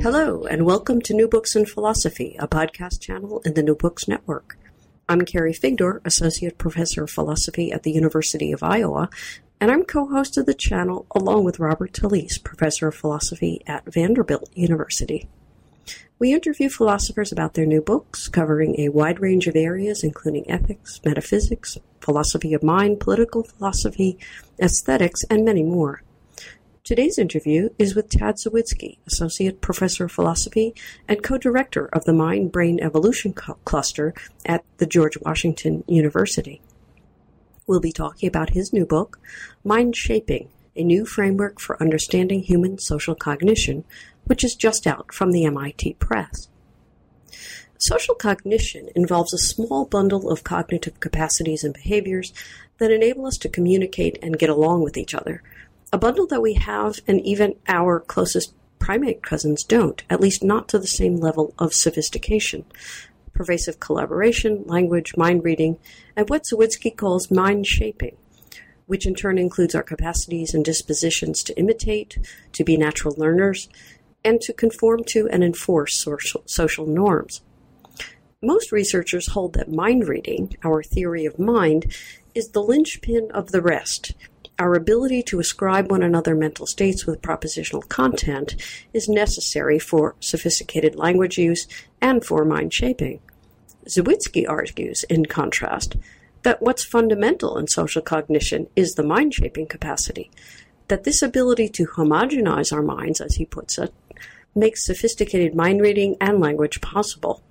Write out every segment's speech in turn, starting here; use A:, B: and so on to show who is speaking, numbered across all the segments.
A: Hello, and welcome to New Books in Philosophy, a podcast channel in the New Books Network. I'm Carrie Figdor, Associate Professor of Philosophy at the University of Iowa, and I'm co host of the channel along with Robert Talisse, Professor of Philosophy at Vanderbilt University. We interview philosophers about their new books, covering a wide range of areas, including ethics, metaphysics, philosophy of mind, political philosophy, aesthetics, and many more. Today's interview is with Tad Zawidzki, Associate Professor of Philosophy and co-director of the Mind Brain Evolution Cluster at the George Washington University. We'll be talking about his new book, Mind Shaping, a new framework for understanding human social cognition, which is just out from the MIT Press. Social cognition involves a small bundle of cognitive capacities and behaviors that enable us to communicate and get along with each other – a bundle that we have and even our closest primate cousins don't, at least not to the same level of sophistication. Pervasive collaboration, language, mind reading, and what Zawidzki calls mind shaping, which in turn includes our capacities and dispositions to imitate, to be natural learners, and to conform to and enforce social norms. Most researchers hold that mind reading, our theory of mind, is the linchpin of the rest our ability to ascribe one another mental states with propositional content is necessary for sophisticated language use and for mind shaping. Zawidzki argues, in contrast, that what's fundamental in social cognition is the mind shaping capacity, that this ability to homogenize our minds, as he puts it, makes sophisticated mind reading and language possible.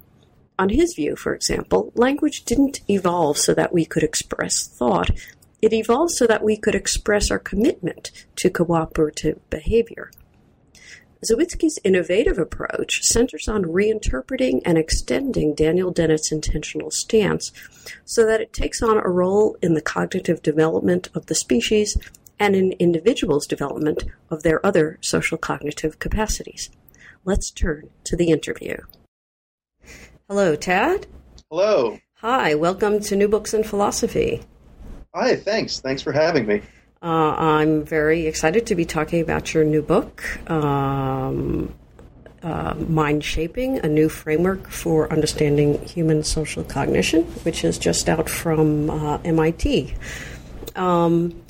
A: On his view, for example, language didn't evolve so that we could express thought, it evolved so that we could express our commitment to cooperative behavior. Zawidzki's innovative approach centers on reinterpreting and extending Daniel Dennett's intentional stance so that it takes on a role in the cognitive development of the species and in individuals' development of their other social cognitive capacities. Let's turn to the interview. Hello, Tad.
B: Hello.
A: Hi, welcome to New Books in Philosophy.
B: Hi, thanks. Thanks for having me.
A: Uh, I'm very excited to be talking about your new book, um, uh, Mind Shaping, a new framework for understanding human social cognition, which is just out from uh, MIT. Um,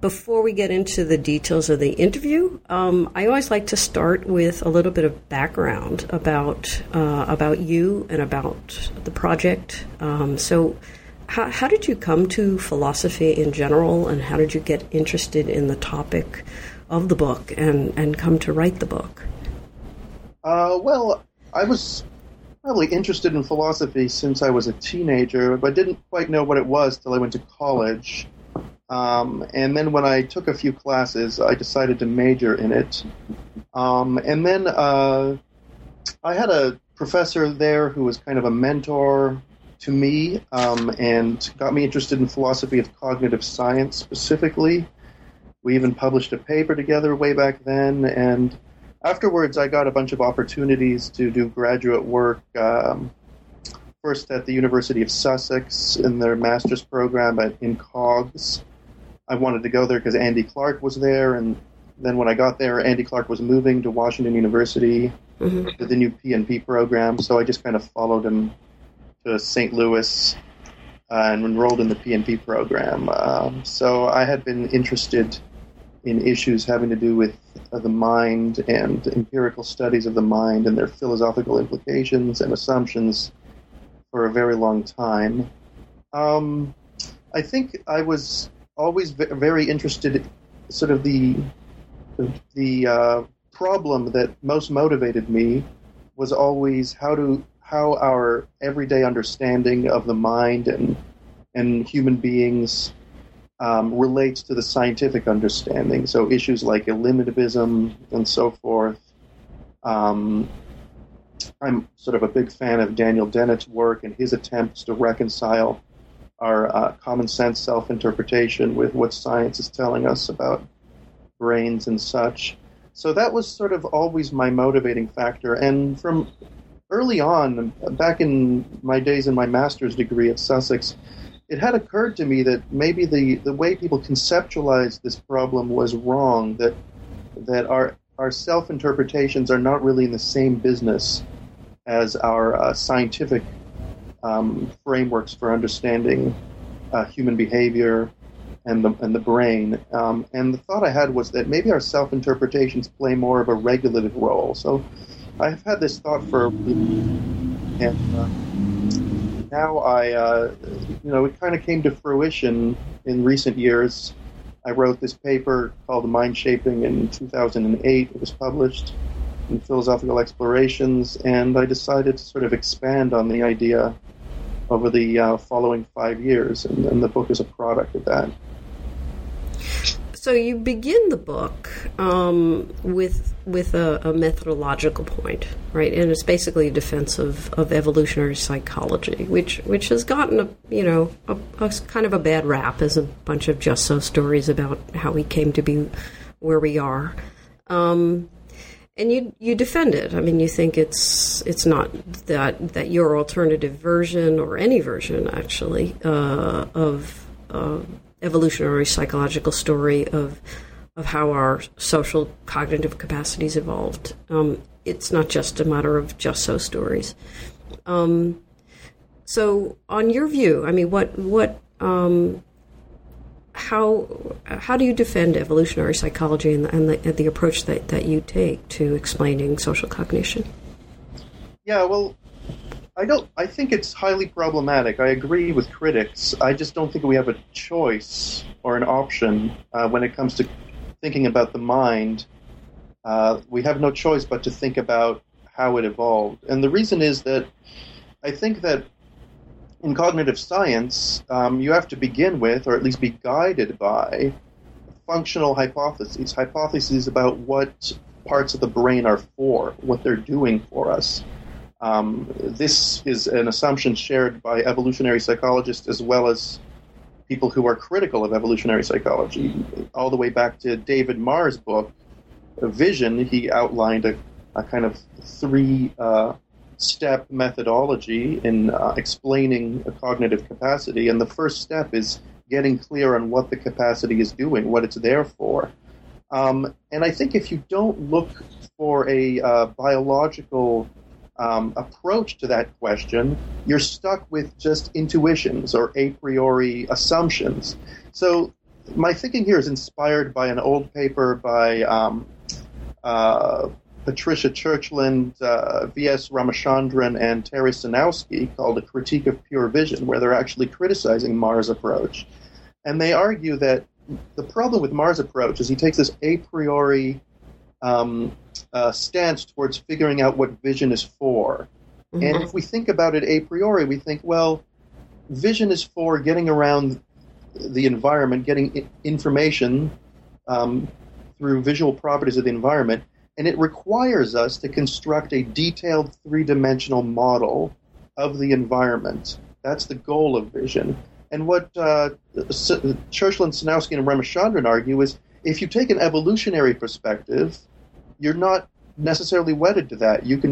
A: before we get into the details of the interview, um, I always like to start with a little bit of background about uh, about you and about the project. Um, so, how, how did you come to philosophy in general, and how did you get interested in the topic of the book and, and come to write the book?
B: Uh, well, I was probably interested in philosophy since I was a teenager, but didn't quite know what it was till I went to college. Um, and then when I took a few classes, I decided to major in it. Um, and then uh, I had a professor there who was kind of a mentor to me um, and got me interested in philosophy of cognitive science specifically. We even published a paper together way back then, and afterwards, I got a bunch of opportunities to do graduate work. Um, first at the University of Sussex in their master's program at, in COGS. I wanted to go there because Andy Clark was there, and then when I got there, Andy Clark was moving to Washington University mm-hmm. with the new PNP program, so I just kind of followed him to St. Louis uh, and enrolled in the PNP program. Um, so I had been interested in issues having to do with uh, the mind and empirical studies of the mind and their philosophical implications and assumptions for a very long time. Um, I think I was always very interested, sort of the the uh, problem that most motivated me was always how to how our everyday understanding of the mind and and human beings um, relates to the scientific understanding. So issues like eliminativism and so forth. Um, I'm sort of a big fan of Daniel Dennett's work and his attempts to reconcile our uh, common sense self interpretation with what science is telling us about brains and such. So that was sort of always my motivating factor. And from early on, back in my days in my master's degree at Sussex, it had occurred to me that maybe the, the way people conceptualized this problem was wrong, that that our our self interpretations are not really in the same business as our uh, scientific um, frameworks for understanding uh, human behavior and the and the brain. Um, and the thought I had was that maybe our self interpretations play more of a regulative role. So I've had this thought for and uh, now I uh, you know it kind of came to fruition in recent years. I wrote this paper called Mind Shaping in 2008. It was published in Philosophical Explorations, and I decided to sort of expand on the idea over the uh, following five years, and, and, the book is a product of that.
A: So you begin the book um, with with a, a, methodological point, right? And it's basically a defense of, of evolutionary psychology, which which has gotten a you know a, a kind of a bad rap as a bunch of just so stories about how we came to be where we are. Um, and you you defend it. I mean, you think it's it's not that that your alternative version or any version actually uh, of uh, evolutionary psychological story of of how our social cognitive capacities evolved. Um, it's not just a matter of just so stories. Um, so, on your view, I mean, what what um, how how do you defend evolutionary psychology and, the, and the, the, approach that, that you take to explaining social cognition?
B: Yeah, well, I don't. I think it's highly problematic. I agree with critics. I just don't think we have a choice or an option uh, when it comes to thinking about the mind. Uh, we have no choice but to think about how it evolved, and the reason is that I think that in cognitive science, um, you have to begin with, or at least be guided by, functional hypotheses. Hypotheses about what parts of the brain are for, what they're doing for us. Um, this is an assumption shared by evolutionary psychologists as well as people who are critical of evolutionary psychology. All the way back to David Marr's book, Vision, he outlined a, a kind of three uh, step methodology in uh, explaining a cognitive capacity. And the first step is getting clear on what the capacity is doing, what it's there for. Um, and I think if you don't look for a uh, biological um, approach to that question, you're stuck with just intuitions or a priori assumptions. So my thinking here is inspired by an old paper by um, uh, Patricia Churchland, uh, V.S. Ramachandran, and Terry Sejnowski called A Critique of Pure Vision, where they're actually criticizing Marr's approach. And they argue that the problem with Marr's approach is he takes this a priori um, uh, stance towards figuring out what vision is for. Mm-hmm. And if we think about it a priori, we think, well, vision is for getting around the environment, getting information um, through visual properties of the environment and it requires us to construct a detailed three dimensional model of the environment. That's the goal of vision. And what uh, Churchland, Sejnowski, and Ramachandran argue is if you take an evolutionary perspective, you're not necessarily wedded to that. You can,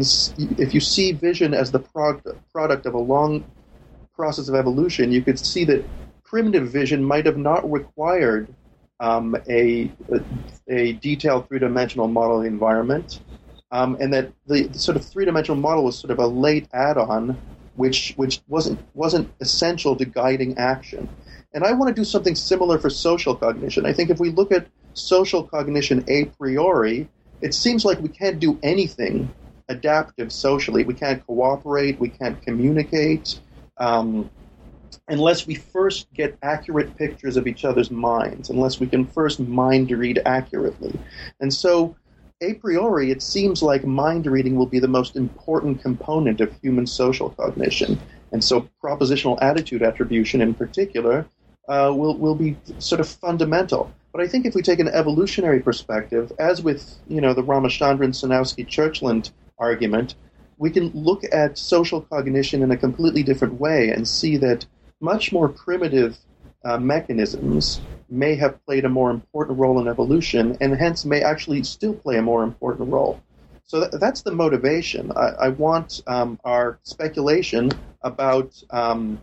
B: if you see vision as the product, of a long process of evolution, you could see that primitive vision might have not required um, a, a detailed three dimensional model of the environment, um, and that the, the, sort of three dimensional model was sort of a late add on, which which wasn't wasn't essential to guiding action. And I want to do something similar for social cognition. I think if we look at social cognition a priori, it seems like we can't do anything adaptive socially. We can't cooperate. We can't communicate. Um, unless we first get accurate pictures of each other's minds, unless we can first mind read accurately. And so, a priori, it seems like mind reading will be the most important component of human social cognition. And so, propositional attitude attribution in particular uh, will will be sort of fundamental. But I think if we take an evolutionary perspective, as with you know the Ramachandran Sejnowski Churchland argument, we can look at social cognition in a completely different way and see that much more primitive uh, mechanisms may have played a more important role in evolution, and hence may actually still play a more important role. So th- that's the motivation. I, I want um, our speculation about um,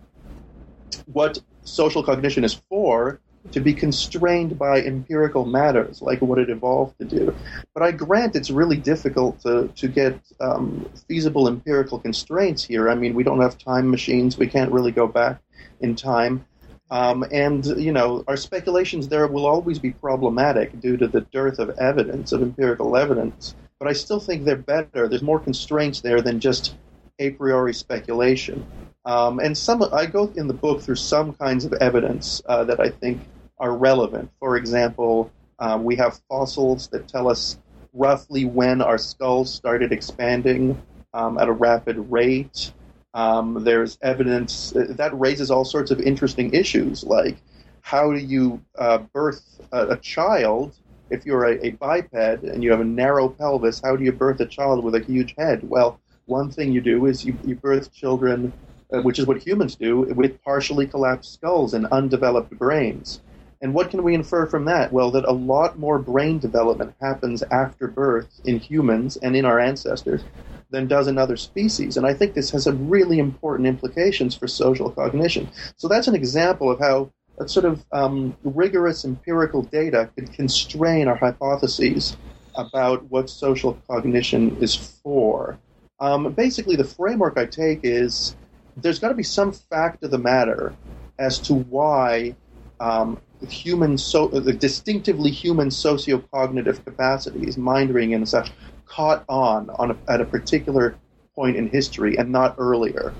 B: what social cognition is for to be constrained by empirical matters, like what it evolved to do. But I grant it's really difficult to, to get um, feasible empirical constraints here. I mean, we don't have time machines, we can't really go back in time. Um, and, you know, our speculations there will always be problematic due to the dearth of evidence, of empirical evidence. But I still think they're better. There's more constraints there than just a priori speculation. Um, and some, I go in the book through some kinds of evidence uh, that I think are relevant. For example, um, we have fossils that tell us roughly when our skulls started expanding um, at a rapid rate. Um, there's evidence uh, that raises all sorts of interesting issues, like how do you uh, birth a, a, child if you're a, a, biped and you have a narrow pelvis? How do you birth a child with a huge head? Well, one thing you do is you, you birth children, which is what humans do, with partially collapsed skulls and undeveloped brains. And what can we infer from that? Well, that a lot more brain development happens after birth in humans and in our ancestors than does in other species. And I think this has some really important implications for social cognition. So that's an example of how a sort of um, rigorous empirical data could constrain our hypotheses about what social cognition is for. Um, basically, the framework I take is there's got to be some fact of the matter as to why um, human, so, the distinctively human sociocognitive capacities, mind reading and such, caught on, on a, at a particular point in history and not earlier.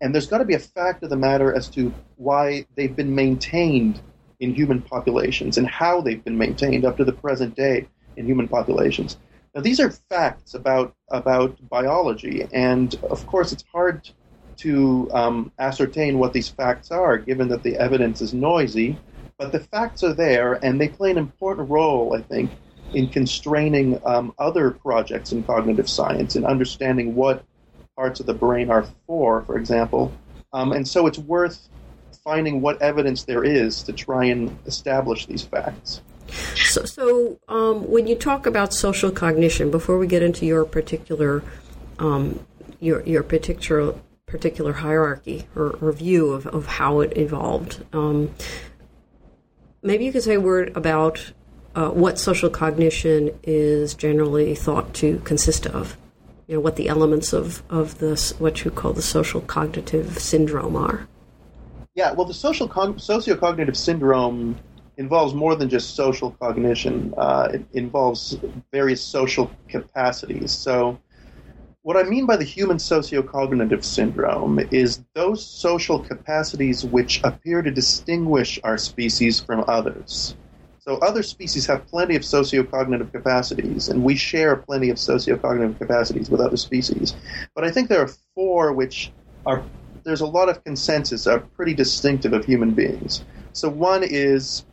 B: And there's got to be a fact of the matter as to why they've been maintained in human populations and how they've been maintained up to the present day in human populations. Now, these are facts about about biology, and of course, it's hard to um, ascertain what these facts are, given that the evidence is noisy. But the facts are there, and they play an important role, I think, in constraining um, other projects in cognitive science and understanding what parts of the brain are for, for example. Um, and so it's worth finding what evidence there is to try and establish these facts.
A: So, so um, when you talk about social cognition, before we get into your particular um, your your particular particular hierarchy or, or view of, of how it evolved, um, maybe you could say a word about uh, what social cognition is generally thought to consist of. You know, what the elements of, of this, what you call the social cognitive syndrome are.
B: Yeah, well, the social con- sociocognitive syndrome involves more than just social cognition. Uh, it involves various social capacities. So, what I mean by the human sociocognitive syndrome is those social capacities which appear to distinguish our species from others. So other species have plenty of sociocognitive capacities, and we share plenty of sociocognitive capacities with other species. But I think there are four which are there's a lot of consensus are pretty distinctive of human beings. So one is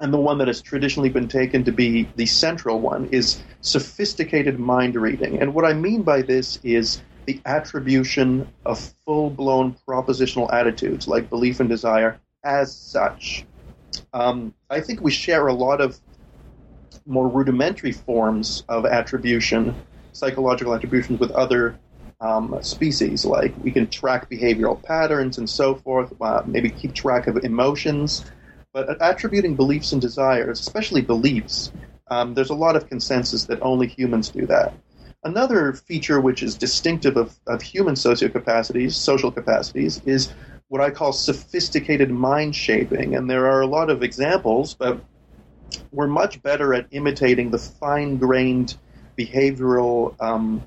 B: and the one that has traditionally been taken to be the central one is sophisticated mind reading. And what I mean by this is the attribution of full blown propositional attitudes like belief and desire as such. Um, I think we share a lot of more rudimentary forms of attribution, psychological attributions, with other um, species. Like we can track behavioral patterns and so forth, uh, maybe keep track of emotions. But attributing beliefs and desires, especially beliefs, um, there's a lot of consensus that only humans do that. Another feature which is distinctive of, of human social capacities, social capacities, is what I call sophisticated mind shaping. And there are a lot of examples, but we're much better at imitating the fine grained behavioral um,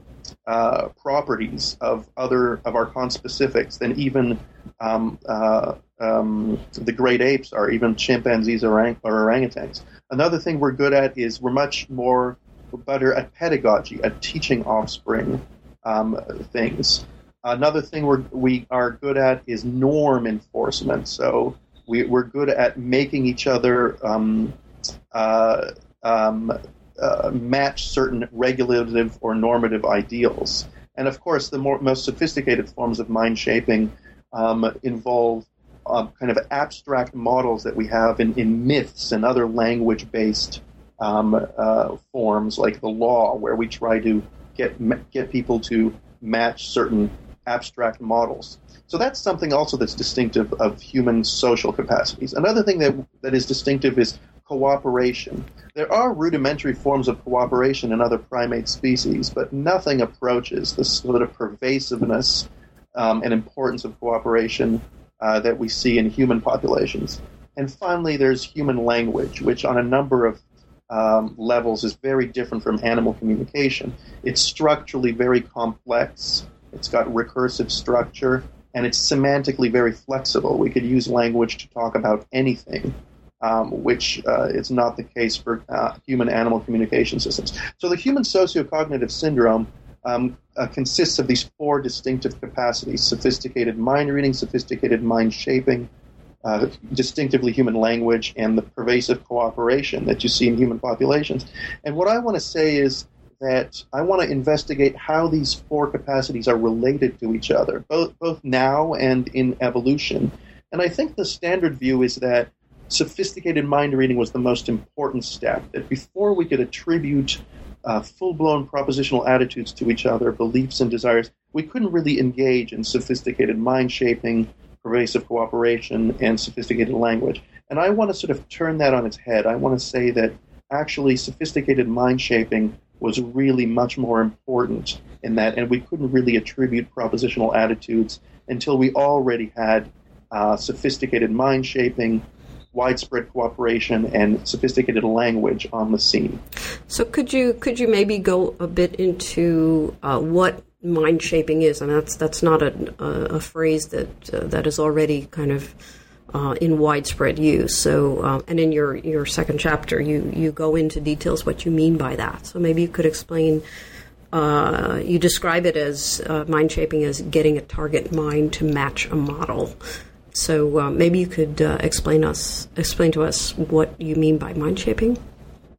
B: uh, properties of other of our conspecifics than even um, uh, um, the great apes are, even chimpanzees or, orang- or orangutans. Another thing we're good at is we're much more better at pedagogy, at teaching offspring um, things. Another thing we're, we are good at is norm enforcement. So We, we're good at making each other um, uh, um, uh, match certain regulative or normative ideals. And of course, the more, most sophisticated forms of mind shaping um, involve uh, kind of abstract models that we have in, in myths and other language based um, uh, forms like the law, where we try to get, get people to match certain abstract models. So that's something also that's distinctive of human social capacities. Another thing that, that is distinctive is cooperation. There are rudimentary forms of cooperation in other primate species, but nothing approaches the sort of pervasiveness um, and importance of cooperation uh, that we see in human populations. And finally, there's human language, which on a number of um, levels is very different from animal communication. It's structurally very complex, it's got recursive structure, and it's semantically very flexible. We could use language to talk about anything um, which uh, is not the case for uh, human animal communication systems. So the human sociocognitive syndrome um, uh, consists of these four distinctive capacities sophisticated mind reading, sophisticated mind shaping, uh, distinctively human language, and the pervasive cooperation that you see in human populations. And what I want to say is that I want to investigate how these four capacities are related to each other, both, both now and in evolution. And I think the standard view is that sophisticated mind reading was the most important step. That before we could attribute uh, full blown propositional attitudes to each other, beliefs and desires, we couldn't really engage in sophisticated mind shaping, pervasive cooperation, and sophisticated language. And I want to sort of turn that on its head. I want to say that actually sophisticated mind shaping was really much more important in that, and we couldn't really attribute propositional attitudes until we already had uh, sophisticated mind shaping, widespread cooperation and sophisticated language on the scene.
A: So could you could you maybe go a bit into uh, what mind shaping is? And that's that's not a, a, phrase that uh, that is already kind of uh, in widespread use. So, uh, and in your your second chapter, you you go into details what you mean by that. So maybe you could explain. Uh, you describe it as uh, mind shaping as getting a target mind to match a model. So uh, maybe you could uh, explain us explain to us what you mean by mind shaping.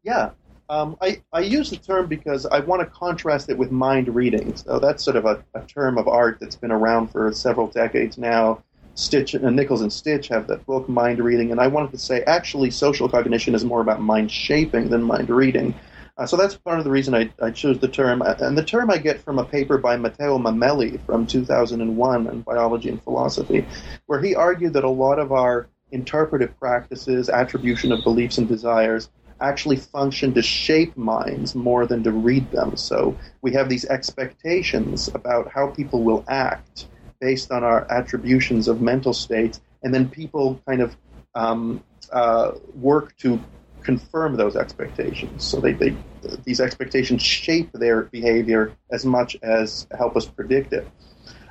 B: Yeah, um, I, I use the term because I want to contrast it with mind reading. So that's sort of a, a term of art that's been around for several decades now. Stich and uh, Nichols and Stich have that book, Mind Reading, and I wanted to say actually social cognition is more about mind shaping than mind reading. Uh, so that's part of the reason I, I chose the term. Uh, and the term I get from a paper by Matteo Mameli from 2001 in Biology and Philosophy, where he argued that a lot of our interpretive practices, attribution of beliefs and desires, actually function to shape minds more than to read them. So we have these expectations about how people will act based on our attributions of mental states, and then people kind of um, uh, work to confirm those expectations. So they, they these expectations shape their behavior as much as help us predict it.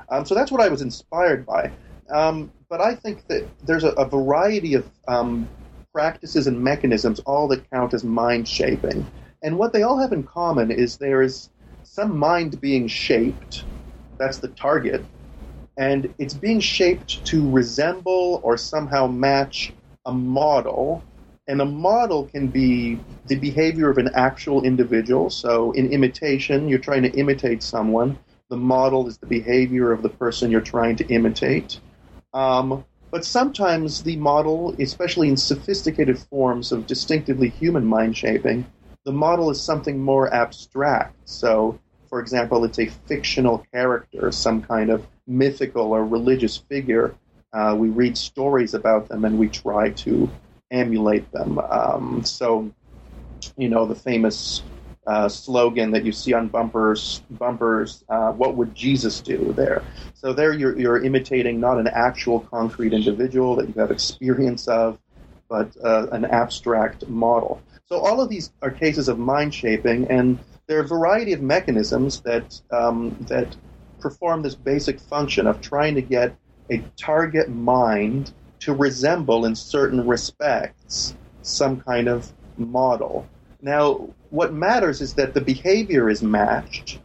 B: Um, so that's what I was inspired by. Um, but I think that there's a, a variety of um, practices and mechanisms, all that count as mind shaping. And what they all have in common is there is some mind being shaped, that's the target, and it's being shaped to resemble or somehow match a model and a model can be the behavior of an actual individual. So in imitation, you're trying to imitate someone. The model is the behavior of the person you're trying to imitate. Um, but sometimes the model, especially in sophisticated forms of distinctively human mind shaping, the model is something more abstract. So, for example, it's a fictional character, some kind of mythical or religious figure. Uh, we read stories about them and we try to emulate them. Um, so, you know, the famous uh, slogan that you see on bumpers, bumpers, uh, what would Jesus do there? So there you're, you're imitating not an actual concrete individual that you have experience of, but uh, an abstract model. So all of these are cases of mind shaping, and there are a variety of mechanisms that um, that perform this basic function of trying to get a target mind to resemble in certain respects some kind of model. Now, what matters is that the behavior is matched,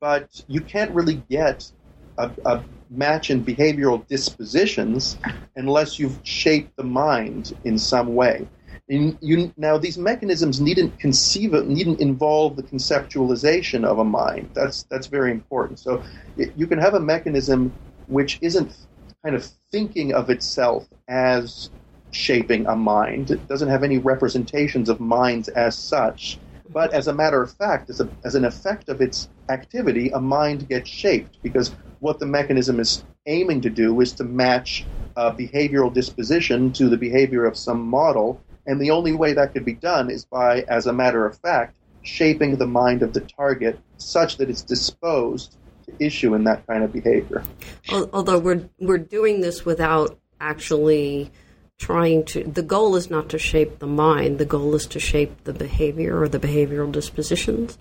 B: but you can't really get a, a match in behavioral dispositions unless you've shaped the mind in some way. In, you, now, these mechanisms needn't conceive needn't involve the conceptualization of a mind. That's that's very important. So, it, you can have a mechanism which isn't kind of thinking of itself as shaping a mind. It doesn't have any representations of minds as such. But as a matter of fact, as, a, as an effect of its activity, a mind gets shaped because what the mechanism is aiming to do is to match a behavioral disposition to the behavior of some model. And the only way that could be done is by, as a matter of fact, shaping the mind of the target such that it's disposed issue in that kind of behavior.
A: Although we're we're doing this without actually trying to the goal is not to shape the mind the goal is to shape the behavior or the behavioral dispositions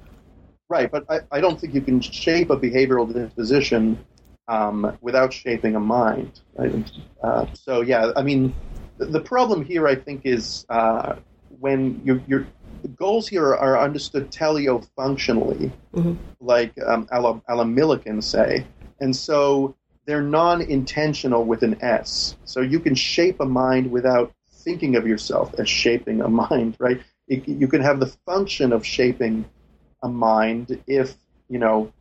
B: right but i, I don't think you can shape a behavioral disposition um, without shaping a mind right? uh, so yeah i mean the, the, problem here i think is uh, when you, you're the goals here are understood teleo-functionally, mm-hmm. like um, Millikan say. And so they're non-intentional with an S. So you can shape a mind without thinking of yourself as shaping a mind, right? It, you can have the function of shaping a mind if, you know,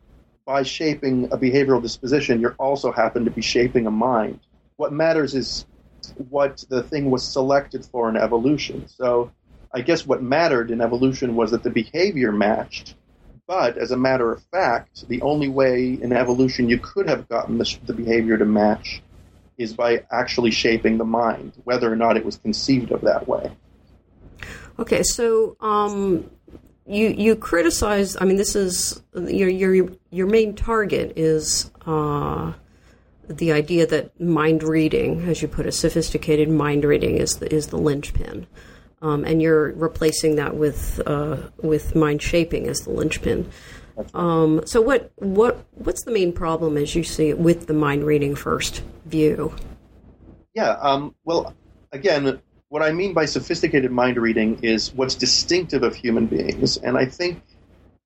B: by shaping a behavioral disposition, you also happen to be shaping a mind. What matters is what the thing was selected for in evolution. So I guess what mattered in evolution was that the behavior matched but as a matter of fact, the only way in evolution you could have gotten the, the behavior to match is by actually shaping the mind, whether or not it was conceived of that way.
A: Okay, so um, you you criticize. I mean, this is your your your main target is uh, the idea that mind reading, as you put it, sophisticated mind reading is the, is the linchpin um, and you're replacing that with uh, with mind shaping as the linchpin. Um, so what what what's the main problem as you see it with the mind reading first view?
B: Yeah, um, well, again, what I mean by sophisticated mind reading is what's distinctive of human beings, and I think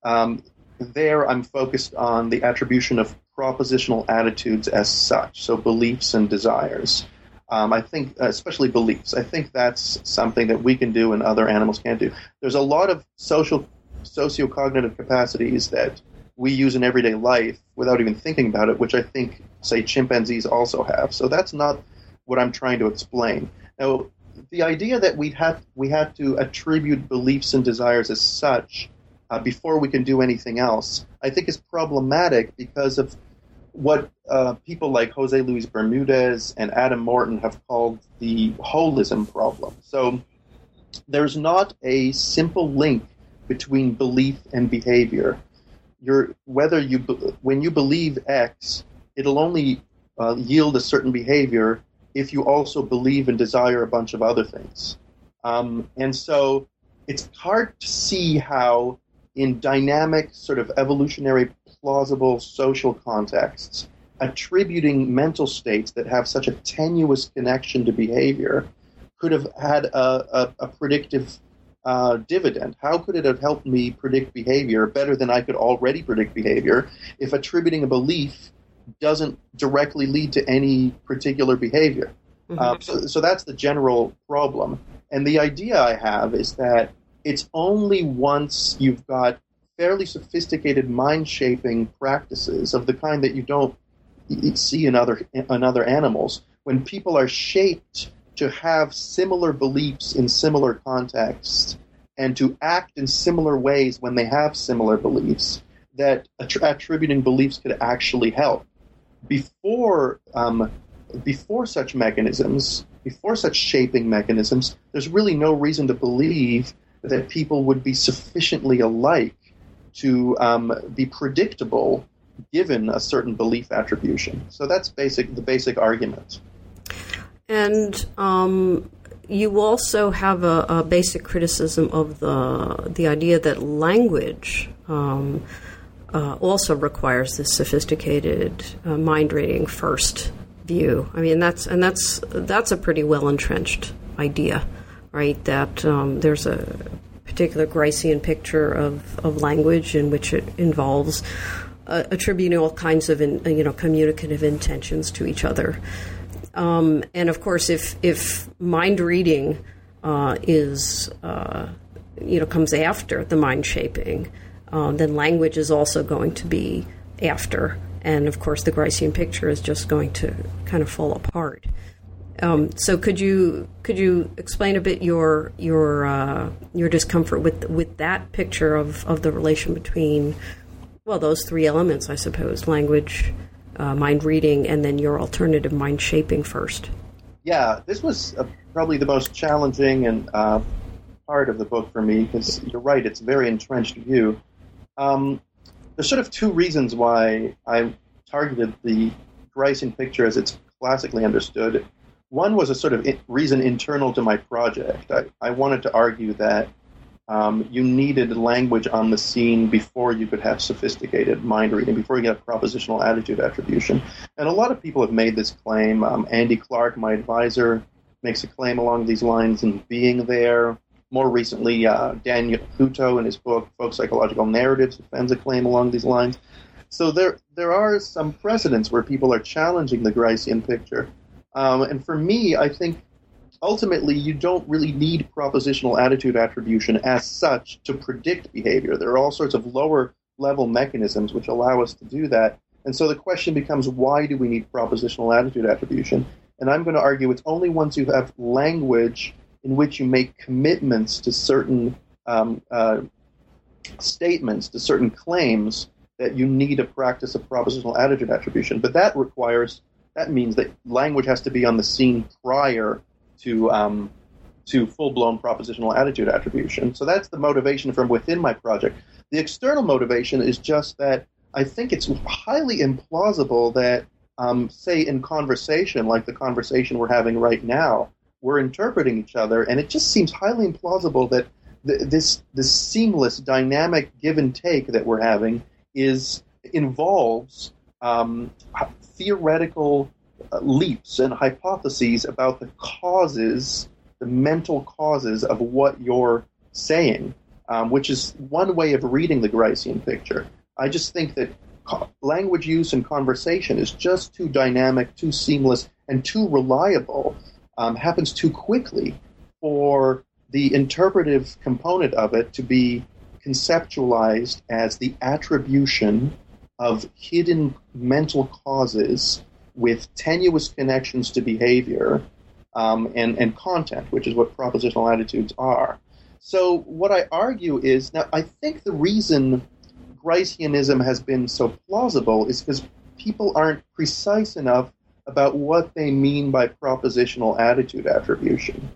B: um, there I'm focused on the attribution of propositional attitudes as such, so beliefs and desires. Um, I think, uh, especially beliefs, I think that's something that we can do and other animals can't do. There's a lot of social, socio-cognitive capacities that we use in everyday life without even thinking about it, which I think, say, chimpanzees also have. So that's not what I'm trying to explain. Now, the idea that we had we had to attribute beliefs and desires as such uh, before we can do anything else, I think is problematic because of what uh, people like Jose Luis Bermudez and Adam Morton have called the holism problem. So there's not a simple link between belief and behavior. You're, whether you when you believe X, it'll only uh, yield a certain behavior if you also believe and desire a bunch of other things. Um, and so it's hard to see how, in dynamic, sort of evolutionary plausible social contexts, attributing mental states that have such a tenuous connection to behavior could have had a, a, a predictive uh, dividend. How could it have helped me predict behavior better than I could already predict behavior if attributing a belief doesn't directly lead to any particular behavior? Mm-hmm. Uh, so, so that's the general problem. And the idea I have is that it's only once you've got fairly sophisticated mind shaping practices of the kind that you don't see in other in other animals. When people are shaped to have similar beliefs in similar contexts and to act in similar ways when they have similar beliefs, that attributing beliefs could actually help. Before um, before such mechanisms, before such shaping mechanisms, there's really no reason to believe that people would be sufficiently alike to um, be predictable given a certain belief attribution. So that's basic the basic argument.
A: And um, you also have a, a, basic criticism of the the idea that language um, uh, also requires this sophisticated uh, mind reading first view. I mean that's and that's that's a pretty well entrenched idea, right? That um, there's a particular Gricean picture of, of language in which it involves uh, attributing all kinds of in, you know communicative intentions to each other. Um, and of course, if if mind reading uh, is uh, you know comes after the mind shaping, uh, then language is also going to be after. And of course, the Gricean picture is just going to kind of fall apart. Um, so could you could you explain a bit your your uh, your discomfort with with that picture of, of the relation between well those three elements I suppose language, uh, mind reading, and then your alternative mind shaping first.
B: Yeah, this was uh, probably the most challenging and uh, part of the book for me because you're right, it's a very entrenched view. Um, there's sort of two reasons why I targeted the Gricean picture as it's classically understood one was a sort of reason internal to my project. I, I wanted to argue that um, you needed language on the scene before you could have sophisticated mind reading, before you get propositional attitude attribution. And a lot of people have made this claim. Um, Andy Clark, my advisor, makes a claim along these lines in Being There. More recently, uh, Daniel Hutto, in his book Folk Psychological Narratives, defends a claim along these lines. So there, there are some precedents where people are challenging the Gricean picture. Um, and for me, I think ultimately you don't really need propositional attitude attribution as such to predict behavior. There are all sorts of lower level mechanisms which allow us to do that. And so the question becomes why do we need propositional attitude attribution? And I'm going to argue it's only once you have language in which you make commitments to certain um, uh, statements, to certain claims, that you need a practice of propositional attitude attribution. But that requires that means that language has to be on the scene prior to um, to full blown propositional attitude attribution. So that's the motivation from within my project. The external motivation is just that I think it's highly implausible that, um, say, in conversation, like the conversation we're having right now, we're interpreting each other, and it just seems highly implausible that th- this this seamless, dynamic give and take that we're having is involves um, theoretical uh, leaps and hypotheses about the causes, the mental causes of what you're saying, um, which is one way of reading the Gricean picture. I just think that co- language use and conversation is just too dynamic, too seamless, and too reliable, um, happens too quickly for the interpretive component of it to be conceptualized as the attribution of hidden mental causes with tenuous connections to behavior um, and, and content, which is what propositional attitudes are. So, what I argue is now, I think the reason Griceanism has been so plausible is because people aren't precise enough about what they mean by propositional attitude attribution.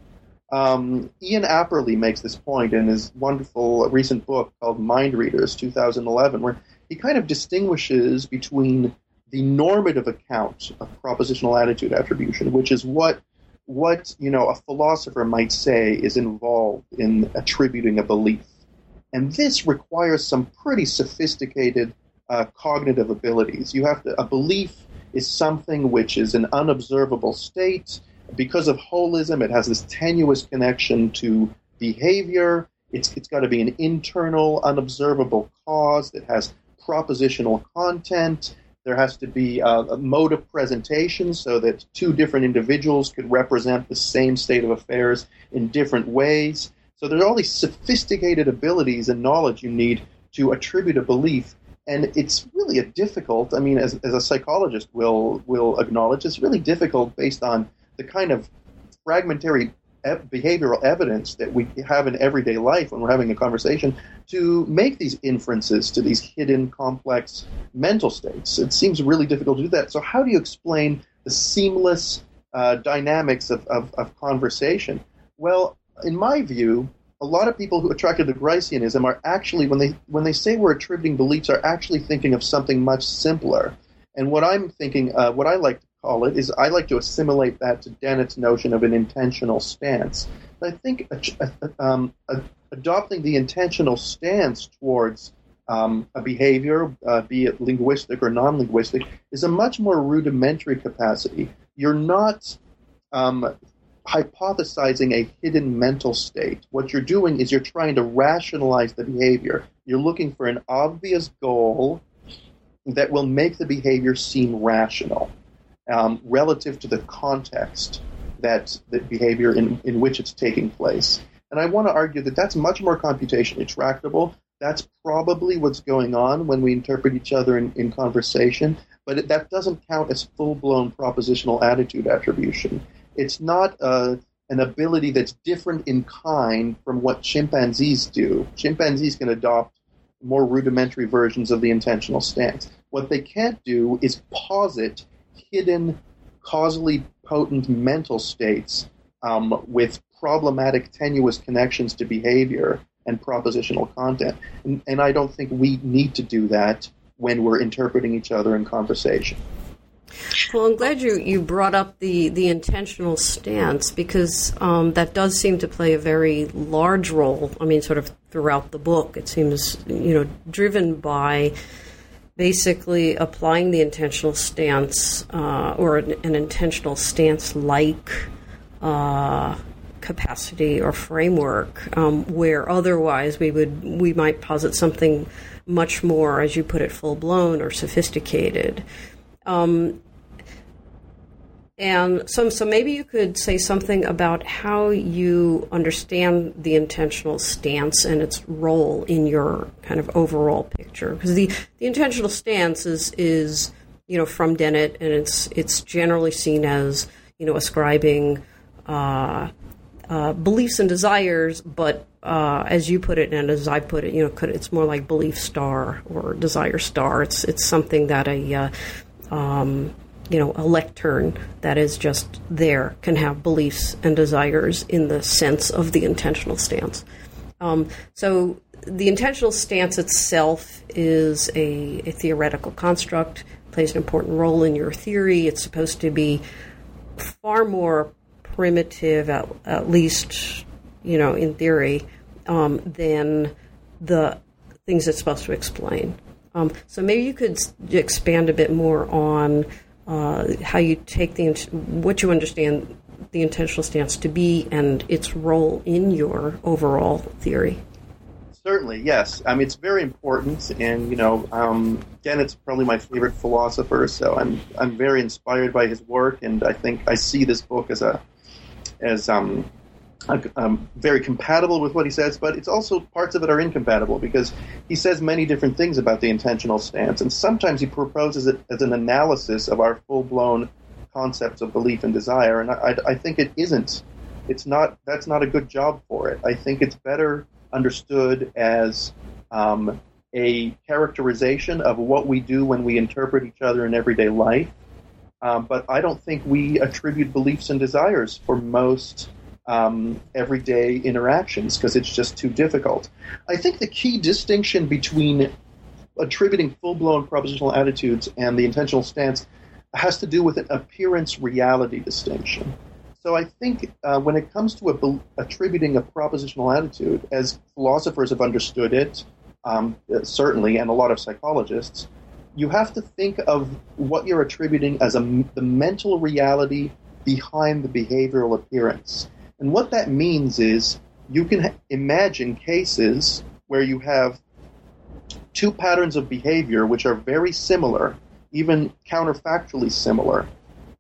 B: Um, Ian Apperly makes this point in his wonderful recent book called Mind Readers 2011, where he kind of distinguishes between the normative account of propositional attitude attribution, which is what what you know a philosopher might say is involved in attributing a belief, and this requires some pretty sophisticated uh, cognitive abilities. You have to a belief is something which is an unobservable state. Because of holism, it has this tenuous connection to behavior. It's, it's got to be an internal, unobservable cause that has propositional content. There has to be a, a mode of presentation so that two different individuals could represent the same state of affairs in different ways. So there's all these sophisticated abilities and knowledge you need to attribute a belief. And it's really a difficult, I mean, as, as a psychologist will, will acknowledge, it's really difficult based on the kind of fragmentary behavioral evidence that we have in everyday life when we're having a conversation to make these inferences to these hidden, complex mental states. It seems really difficult to do that. So, how do you explain the seamless uh, dynamics of, of, of, conversation? Well, in my view, a lot of people who are attracted to Griceanism are actually, when they when they say we're attributing beliefs, are actually thinking of something much simpler. And what I'm thinking, uh, what I like to call it is I like to assimilate that to Dennett's notion of an intentional stance. I think um, adopting the intentional stance towards um, a behavior, uh, be it linguistic or non linguistic, is a much more rudimentary capacity. You're not um, hypothesizing a hidden mental state. What you're doing is you're trying to rationalize the behavior. You're looking for an obvious goal that will make the behavior seem rational um, relative to the context that the behavior in, in which it's taking place. And I want to argue that that's much more computationally tractable. That's probably what's going on when we interpret each other in, in conversation, but it, that doesn't count as full blown propositional attitude attribution. It's not uh, an ability that's different in kind from what chimpanzees do. Chimpanzees can adopt more rudimentary versions of the intentional stance. What they can't do is posit hidden, causally potent mental states um, with problematic, tenuous connections to behavior and propositional content. And, and I don't think we need to do that when we're interpreting each other in conversation.
A: Well, I'm glad you, you brought up the, the intentional stance because um, that does seem to play a very large role. I mean, sort of throughout the book, it seems you know driven by basically applying the intentional stance uh, or an, an, intentional stance like uh, capacity or framework, um, where otherwise we would we might posit something much more, as you put it, full blown or sophisticated. Um, and so, so maybe you could say something about how you understand the intentional stance and its role in your kind of overall picture. Because the, the intentional stance is, is, you know, from Dennett, and it's it's generally seen as, you know, ascribing uh, uh, beliefs and desires, but uh, as you put it and as I put it, you know, it's more like belief star or desire star. It's it's something that a uh, um, you know, a lectern that is just there can have beliefs and desires in the sense of the intentional stance. Um, so the intentional stance itself is a, a, theoretical construct, plays an important role in your theory. It's supposed to be far more primitive, at, at least, you know, in theory, um, than the things it's supposed to explain. Um, so maybe you could expand a bit more on uh, how you take the what you understand the intentional stance to be and its role in your overall theory.
B: Certainly, yes. I mean, it's very important, and you know, um, Dennett's probably my favorite philosopher, so I'm I'm very inspired by his work, and I think I see this book as a as um, um, very compatible with what he says, but it's also parts of it are incompatible because he says many different things about the intentional stance, and sometimes he proposes it as an analysis of our full blown concepts of belief and desire, and I, I, think it isn't. It's not. That's not a good job for it. I think it's better understood as um, a characterization of what we do when we interpret each other in everyday life. Um, but I don't think we attribute beliefs and desires for most um, everyday interactions because it's just too difficult. I think the key distinction between attributing full blown propositional attitudes and the intentional stance has to do with an appearance reality distinction. So I think uh, when it comes to a, attributing a propositional attitude, as philosophers have understood it, um, certainly, and a lot of psychologists, you have to think of what you're attributing as a, the mental reality behind the behavioral appearance. And what that means is you can imagine cases where you have two patterns of behavior which are very similar, even counterfactually similar,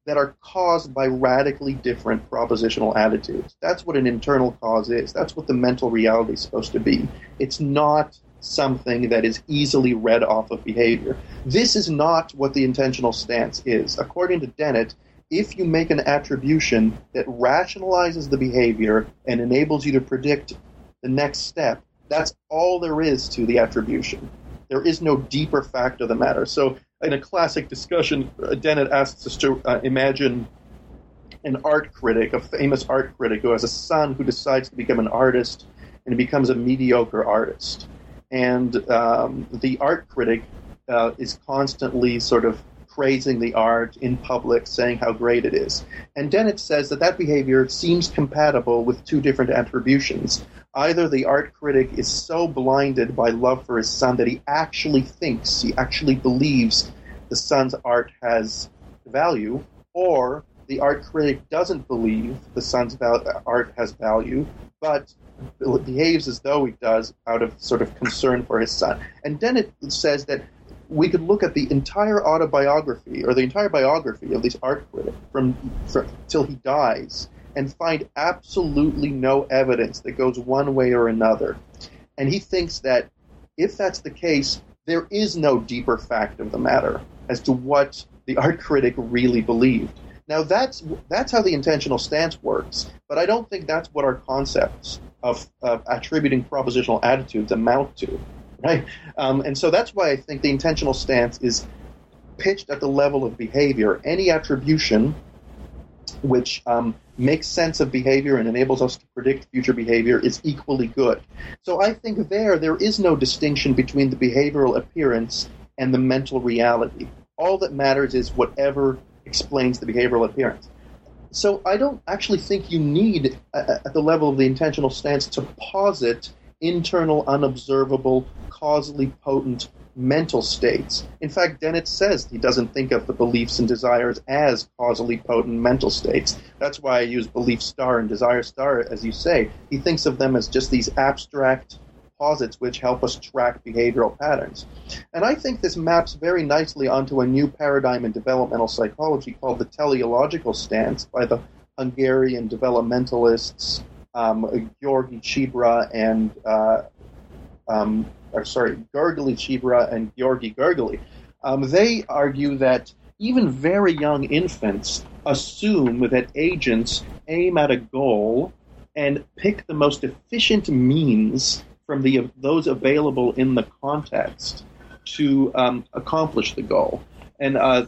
B: that are caused by radically different propositional attitudes. That's what an internal cause is. That's what the mental reality is supposed to be. It's not something that is easily read off of behavior. This is not what the intentional stance is. According to Dennett, if you make an attribution that rationalizes the behavior and enables you to predict the next step, that's all there is to the attribution. There is no deeper fact of the matter. So, in a classic discussion, uh, Dennett asks us to uh, imagine an art critic, a famous art critic who has a son who decides to become an artist and becomes a mediocre artist. And um, the art critic uh, is constantly sort of praising the art in public, saying how great it is. And Dennett says that that behavior seems compatible with two different attributions. Either the art critic is so blinded by love for his son that he actually thinks, he actually believes the son's art has value, or the art critic doesn't believe the son's val- art has value, but behaves as though he does out of sort of concern for his son. And Dennett says that we could look at the entire autobiography or the entire biography of this art critic from, from till he dies and find absolutely no evidence that goes one way or another. And he thinks that if that's the case, there is no deeper fact of the matter as to what the art critic really believed. Now that's that's how the intentional stance works, but I don't think that's what our concepts of, of attributing propositional attitudes amount to, right? Um, and so that's why I think the intentional stance is pitched at the level of behavior. Any attribution which um, makes sense of behavior and enables us to predict future behavior is equally good. So I think there there is no distinction between the behavioral appearance and the mental reality. All that matters is whatever explains the behavioral appearance. So I don't actually think you need, uh, at the level of the intentional stance, to posit internal, unobservable, causally potent mental states. In fact, Dennett says he doesn't think of the beliefs and desires as causally potent mental states. That's why I use belief star and desire star, as you say. He thinks of them as just these abstract posits which help us track behavioral patterns. And I think this maps very nicely onto a new paradigm in developmental psychology called the teleological stance by the Hungarian developmentalists um, Georgi Csibra and uh, um, or sorry, Gergely Csibra and Georgi Gergely, um, they argue that even very young infants assume that agents aim at a goal and pick the most efficient means from the those available in the context to um, accomplish the goal. And uh,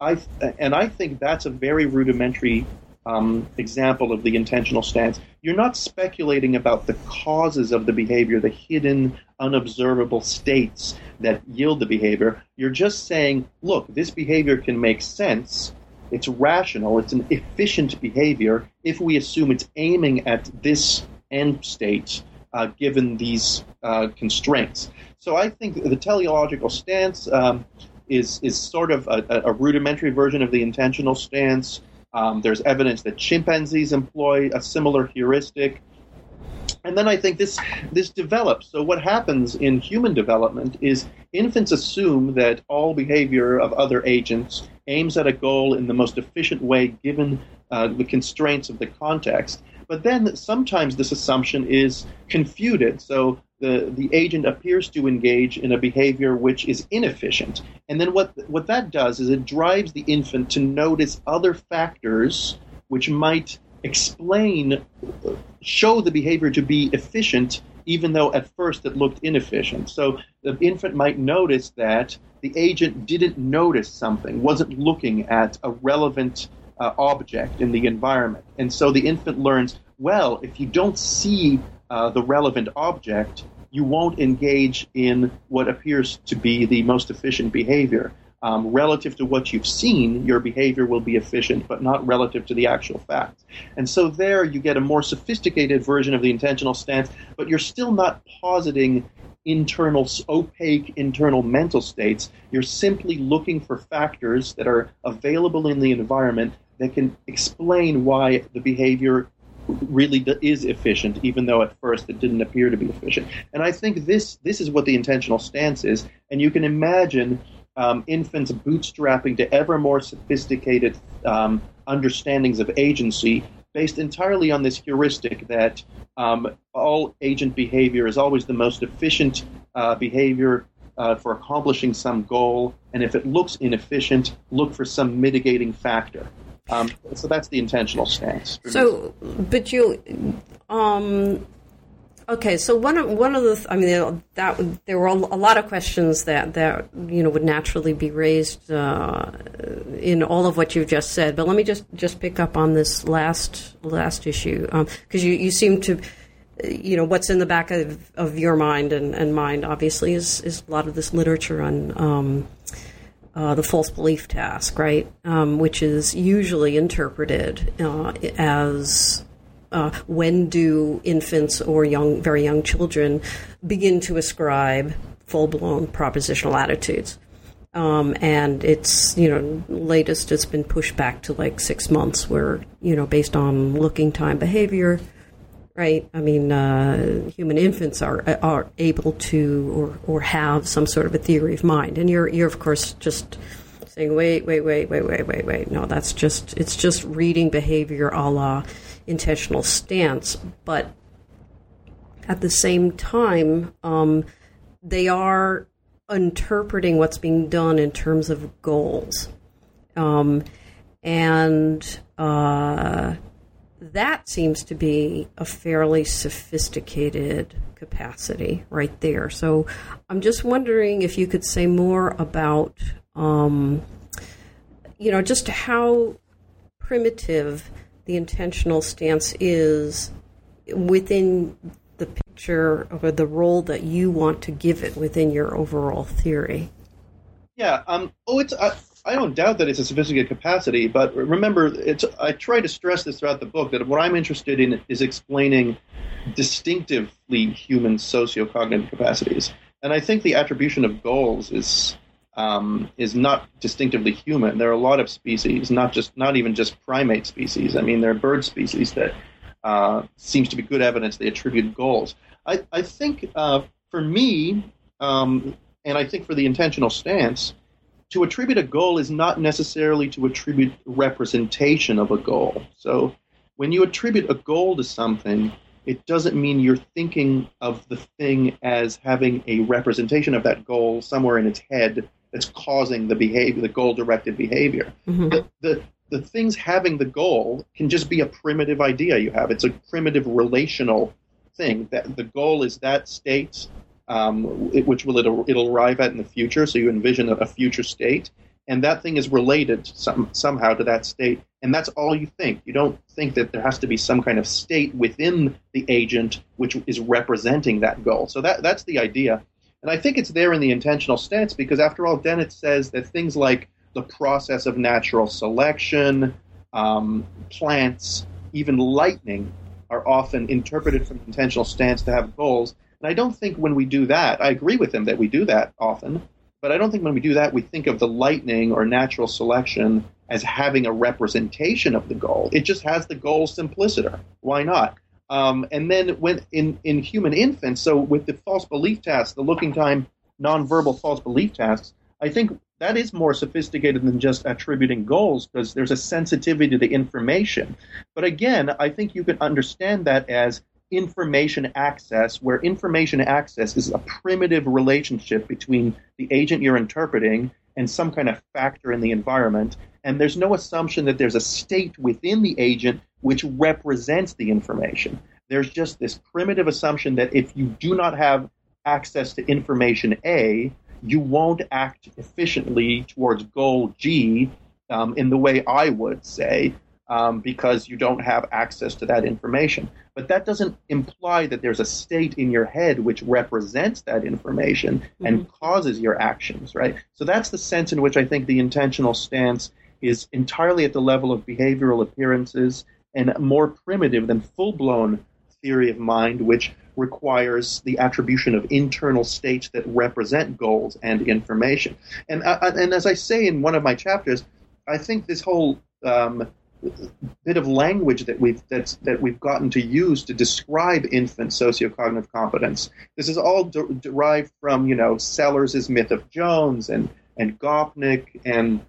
B: I and I think that's a very rudimentary um, example of the intentional stance. You're not speculating about the causes of the behavior, the hidden, unobservable states that yield the behavior. You're just saying, look, this behavior can make sense. It's rational. It's an efficient behavior if we assume it's aiming at this end state uh, given these uh, constraints. So I think the teleological stance um, is is sort of a, a, rudimentary version of the intentional stance. Um, there's evidence that chimpanzees employ a similar heuristic. And then I think this this develops. So what happens in human development is infants assume that all behavior of other agents aims at a goal in the most efficient way given uh, the constraints of the context. But then sometimes this assumption is confuted. So the, the agent appears to engage in a behavior which is inefficient. And then what, what that does is it drives the infant to notice other factors which might explain, show the behavior to be efficient, even though at first it looked inefficient. So the infant might notice that the agent didn't notice something, wasn't looking at a relevant uh, object in the environment. And so the infant learns well, if you don't see uh, the relevant object, you won't engage in what appears to be the most efficient behavior. Um, relative to what you've seen, your behavior will be efficient, but not relative to the actual facts. And so there you get a more sophisticated version of the intentional stance, but you're still not positing internal, opaque internal mental states. You're simply looking for factors that are available in the environment that can explain why the behavior really is efficient, even though at first it didn't appear to be efficient. And I think this this is what the intentional stance is. And you can imagine um, infants bootstrapping to ever more sophisticated um, understandings of agency based entirely on this heuristic that um, all agent behavior is always the most efficient uh, behavior uh, for accomplishing some goal. And if it looks inefficient, look for some mitigating factor. Um, so that's the intentional stance.
A: So, but you, um, okay. So one of one of the, I mean, that there were a lot of questions that that you know would naturally be raised uh, in all of what you've just said. But let me just just pick up on this last last issue because um, you you seem to you know what's in the back of, of your mind and, and mind obviously is, is a lot of this literature on um, uh, the false belief task, right? Um, which is usually interpreted uh, as uh, when do infants or young, very young children begin to ascribe full blown propositional attitudes? Um, and it's you know latest it's been pushed back to like six months, where you know based on looking time behavior, right? I mean, uh, human infants are are able to or or have some sort of a theory of mind, and you're you're of course just saying, wait, wait, wait, wait, wait, wait, wait. No, that's just it's just reading behavior a la intentional stance, but at the same time, um, they are interpreting what's being done in terms of goals. Um, and uh, that seems to be a fairly sophisticated capacity right there. So I'm just wondering if you could say more about, um, you know, just how primitive the intentional stance is within the picture or the role that you want to give it within your overall theory.
B: Yeah. Um, oh, it's. I, I don't doubt that it's a sophisticated capacity, but remember, it's. I try to stress this throughout the book that what I'm interested in is explaining distinctively human sociocognitive capacities, and I think the attribution of goals is um, is not distinctively human. There are a lot of species, not just not even just primate species. I mean, there are bird species that uh, seems to be good evidence they attribute goals. I, I think uh, for me, um, and I think for the intentional stance, to attribute a goal is not necessarily to attribute representation of a goal. So when you attribute a goal to something, it doesn't mean you're thinking of the thing as having a representation of that goal somewhere in its head that's causing the behavior, the goal-directed behavior. Mm-hmm. The, the, the things having the goal can just be a primitive idea you have. It's a primitive relational thing. That the goal is that state, um, it, which will it, it'll arrive at in the future. So you envision a, a future state, and that thing is related some, somehow to that state, and that's all you think. You don't think that there has to be some kind of state within the agent which is representing that goal. So that that's the idea, and I think it's there in the intentional stance because after all, Dennett says that things like the process of natural selection, um, plants, even lightning are often interpreted from the intentional stance to have goals. And I don't think when we do that, I agree with him that we do that often, but I don't think when we do that, we think of the lightning or natural selection as having a representation of the goal. It just has the goal simpliciter. Why not? Um, and then when in, in human infants, so with the false belief tasks, the looking time nonverbal false belief tasks, I think that is more sophisticated than just attributing goals because there's a sensitivity to the information. But again, I think you can understand that as information access, where information access is a primitive relationship between the agent you're interpreting and some kind of factor in the environment. And there's no assumption that there's a state within the agent which represents the information. There's just this primitive assumption that if you do not have access to information A, you won't act efficiently towards goal G um, in the way I would say, um, because you don't have access to that information. But that doesn't imply that there's a state in your head which represents that information mm-hmm. and causes your actions, right? So that's the sense in which I think the intentional stance is entirely at the level of behavioral appearances and more primitive than full blown theory of mind, which requires the attribution of internal states that represent goals and information. And uh, uh, and as I say in one of my chapters, I think this whole um, bit of language that we've that's, that we've gotten to use to describe infant sociocognitive competence. This is all de- derived from you know Sellars' myth of Jones and and Gopnik and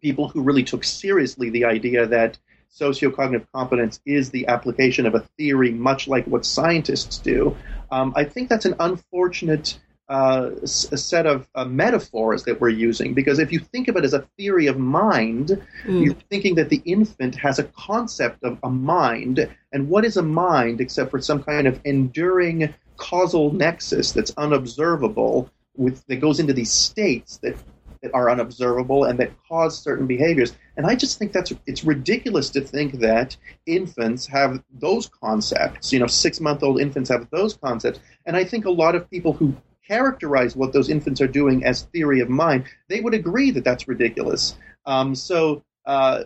B: people who really took seriously the idea that sociocognitive competence is the application of a theory, much like what scientists do. Um, I think that's an unfortunate uh, set of uh, metaphors that we're using because if you think of it as a theory of mind, mm. you're thinking that the infant has a concept of a mind. And what is a mind except for some kind of enduring causal nexus that's unobservable? With, that goes into these states that that are unobservable and that cause certain behaviors. And I just think that's it's ridiculous to think that infants have those concepts. You know, six month old infants have those concepts. And I think a lot of people who characterize what those infants are doing as theory of mind, they would agree that that's ridiculous. Um, so uh,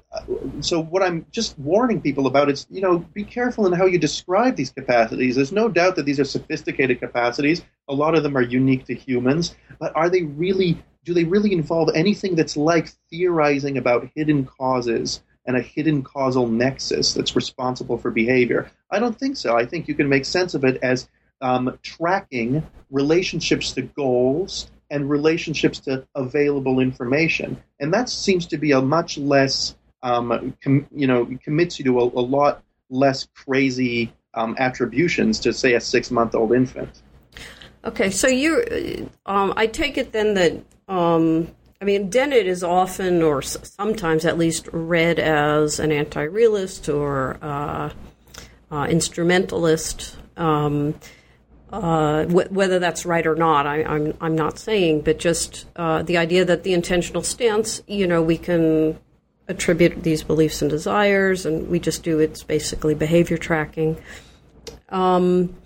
B: so what I'm just warning people about is, you know, be careful in how you describe these capacities. There's no doubt that these are sophisticated capacities. A lot of them are unique to humans, but are they really do they really involve anything that's like theorizing about hidden causes and a hidden causal nexus that's responsible for behavior? I don't think so. I think you can make sense of it as um, tracking relationships to goals and relationships to available information, and that seems to be a much less, um, com- you know, commits you to a, a lot less crazy um, attributions to say a six-month-old infant.
A: Okay, so you, um, I take it then that um, I mean, Dennett is often, or sometimes at least, read as an anti realist or uh, uh, instrumentalist. Uh, wh- whether that's right or not, I, am I'm, I'm not saying, but just uh, the idea that the intentional stance, you know, we can attribute these beliefs and desires, and we just do it's basically behavior tracking. Um,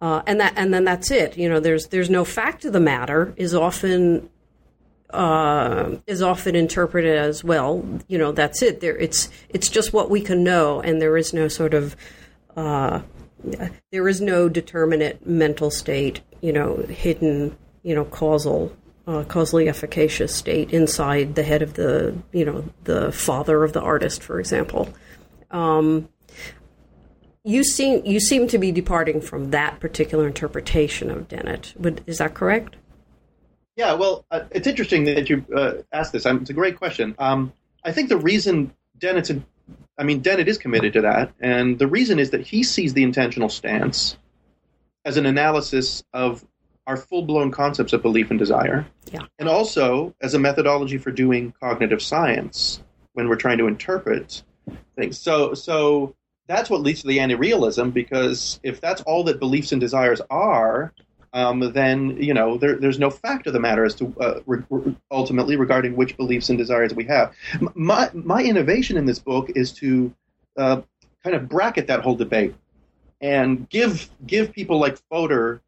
A: uh, and that, and then that's it. You know, there's there's no fact of the matter is often uh, is often interpreted as well. You know, that's it. There, it's it's just what we can know, and there is no sort of uh, there is no determinate mental state. You know, hidden. You know, causal. Uh, causally efficacious state inside the head of the, you know, the father of the artist, for example. Um, you seem you seem to be departing from that particular interpretation of Dennett. Is that correct?
B: Yeah, well, uh, it's interesting that you uh, asked this. Um, it's a great question. Um, I think the reason Dennett's, I mean, Dennett is committed to that, and the reason is that he sees the intentional stance as an analysis of our full-blown concepts of belief and desire,
A: yeah.
B: and also as a methodology for doing cognitive science when we're trying to interpret things. So, so that's what leads to the anti-realism because if that's all that beliefs and desires are, um, then you know there, there's no fact of the matter as to uh, re- ultimately regarding which beliefs and desires we have. My my innovation in this book is to uh, kind of bracket that whole debate and give give people like Fodor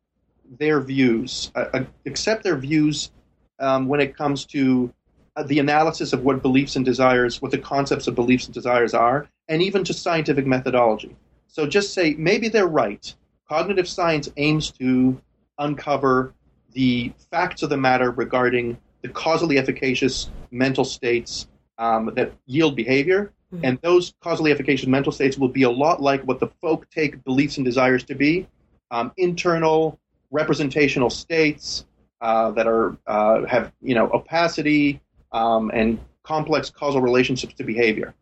B: their views, uh, uh, accept their views um, when it comes to uh, the analysis of what beliefs and desires, what the concepts of beliefs and desires are, and even to scientific methodology. So just say maybe they're right. Cognitive science aims to uncover the facts of the matter regarding the causally efficacious mental states um, that yield behavior. Mm-hmm. And those causally efficacious mental states will be a lot like what the folk take beliefs and desires to be um, internal representational states uh, that are uh, have you know opacity um, and complex causal relationships to behavior.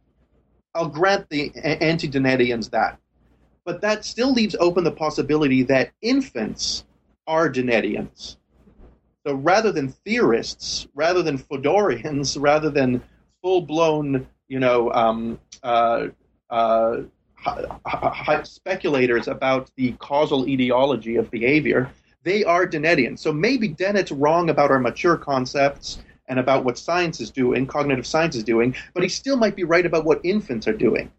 B: I'll grant the anti-Dennettians that, but that still leaves open the possibility that infants are Dennettians. So rather than theorists, rather than Fodorians, rather than full blown, you know, um, uh, uh, speculators about the causal etiology of behavior, they are Dennettians. So maybe Dennett's wrong about our mature concepts and about what science is doing, cognitive science is doing, but he still might be right about what infants are doing,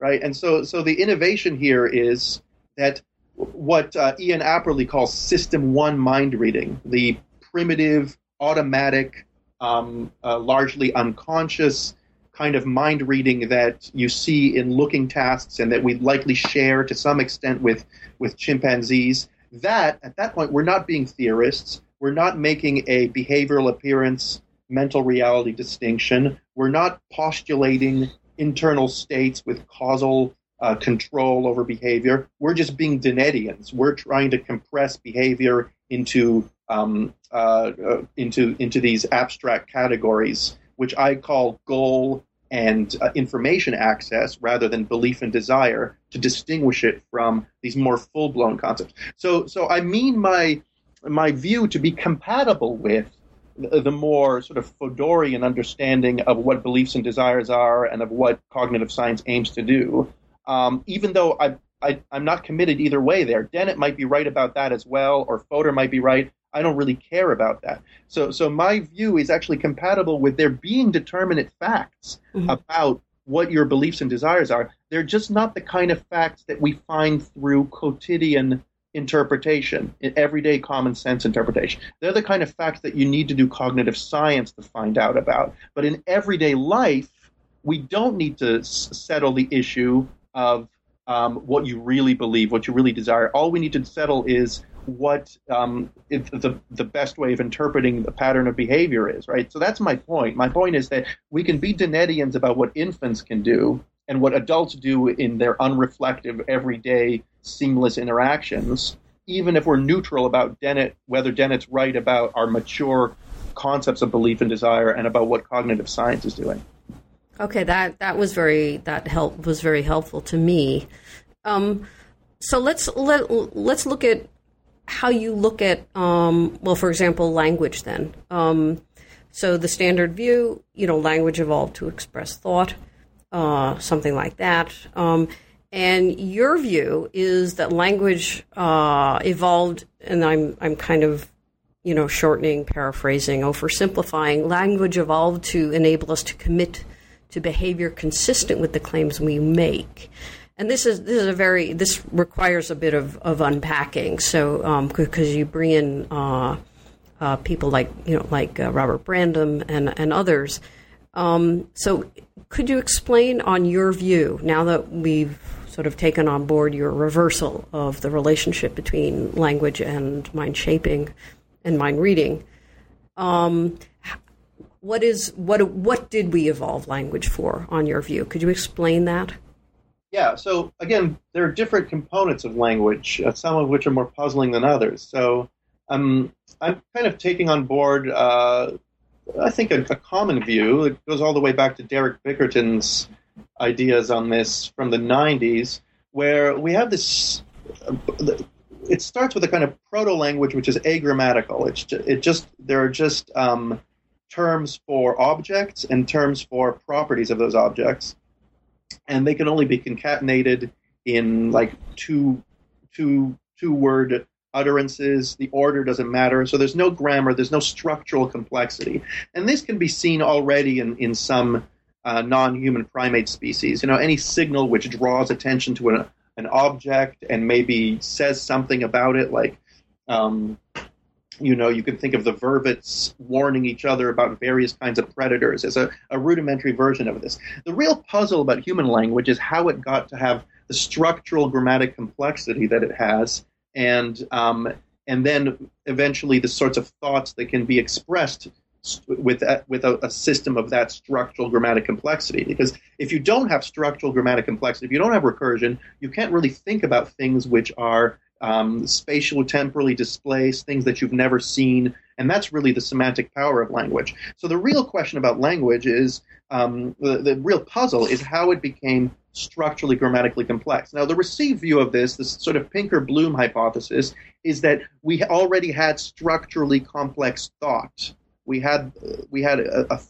B: right? And so, so the innovation here is that what uh, Ian Apperly calls System One mind reading, the primitive, automatic, um, uh, largely unconscious kind of mind reading that you see in looking tasks and that we likely share to some extent with, with chimpanzees. That, at that point, we're not being theorists. We're not making a behavioral appearance mental reality distinction. We're not postulating internal states with causal uh, control over behavior. We're just being Dennettians. We're trying to compress behavior into um, uh, uh, into into these abstract categories, which I call goal and uh, information access rather than belief and desire, to distinguish it from these more full blown concepts. So, so I mean my my view to be compatible with the more sort of Fodorian understanding of what beliefs and desires are and of what cognitive science aims to do um, even though I, I, am not committed either way there. Dennett might be right about that as well, or Fodor might be right. I don't really care about that. So, so my view is actually compatible with there being determinate facts mm-hmm. about what your beliefs and desires are. They're just not the kind of facts that we find through quotidian interpretation, in everyday common sense interpretation. They're the kind of facts that you need to do cognitive science to find out about. But in everyday life, we don't need to s- settle the issue of um, what you really believe, what you really desire. All we need to settle is what um, the the best way of interpreting the pattern of behavior is, right? So that's my point. My point is that we can be Dennettians about what infants can do, and what adults do in their unreflective, everyday, seamless interactions, even if we're neutral about Dennett, whether Dennett's right about our mature concepts of belief and desire and about what cognitive science is doing.
A: Okay, that that was very that help was very helpful to me. Um, so let's let let's look at how you look at um, well, for example, language. Then, um, so the standard view, you know, language evolved to express thought, uh, something like that. Um, and your view is that language uh, evolved, and I'm I'm kind of you know shortening, paraphrasing, oversimplifying. Language evolved to enable us to commit to behavior consistent with the claims we make. And this is this is a very this requires a bit of, of unpacking. So because um, you bring in uh, uh, people like you know like uh, Robert Brandom and and others. Um, so could you explain on your view now that we've sort of taken on board your reversal of the relationship between language and mind shaping and mind reading? Um, what is what what did we evolve language for on your view? Could you explain that?
B: Yeah so again there are different components of language uh, some of which are more puzzling than others. So um, i'm kind of taking on board uh, i think a, a, common view it goes all the way back to derek bickerton's ideas on this from the 90s where we have this uh, it starts with a kind of proto language which is agrammatical it's it just there are just um, terms for objects and terms for properties of those objects, and they can only be concatenated in like two two two word utterances. The order doesn't matter, so there's no grammar, there's no structural complexity, and this can be seen already in in some uh, non-human primate species. You know, any signal which draws attention to an an object and maybe says something about it, like um, you know, you can think of the vervets warning each other about various kinds of predators as a, a, rudimentary version of this. The real puzzle about human language is how it got to have the structural grammatic complexity that it has, and um, and then eventually the sorts of thoughts that can be expressed with a, with a, a, system of that structural grammatic complexity. Because if you don't have structural grammatic complexity, if you don't have recursion, you can't really think about things which are um, spatial temporally displaced, things that you've never seen, and that's really the semantic power of language. So the real question about language is um, the, the real puzzle is how it became structurally grammatically complex. Now, the received view of this, this sort of Pinker Bloom hypothesis, is that we already had structurally complex thought. We had we had a, a,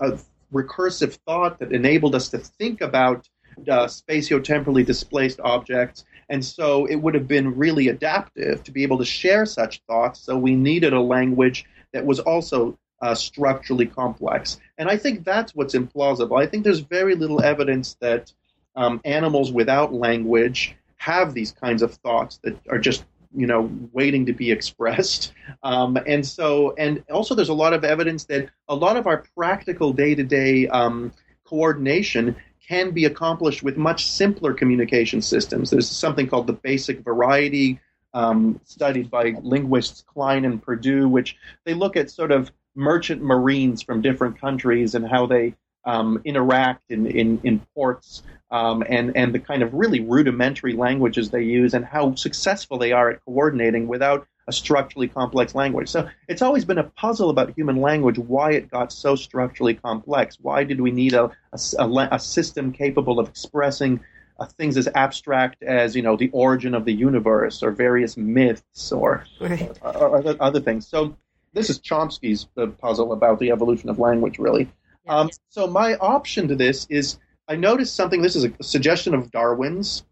B: a recursive thought that enabled us to think about uh, spatiotemporally displaced objects and so it would have been really adaptive to be able to share such thoughts. So we needed a language that was also uh, structurally complex. And I think that's what's implausible. I think there's very little evidence that um, animals without language have these kinds of thoughts that are just you know waiting to be expressed um, and so and also there's a lot of evidence that a lot of our practical day-to-day um, coordination can be accomplished with much simpler communication systems. There's something called the basic variety, um, studied by linguists Klein and Perdue, which they look at sort of merchant marines from different countries and how they um, interact in, in, in ports um, and, and the kind of really rudimentary languages they use and how successful they are at coordinating without a structurally complex language. So it's always been a puzzle about human language why it got so structurally complex. Why did we need a, a, a system capable of expressing uh, things as abstract as you know the origin of the universe or various myths or, right. or, or other, other, things. So this is Chomsky's uh, puzzle about the evolution of language, really. Um, so my option to this is I noticed something. This is a suggestion of Darwin's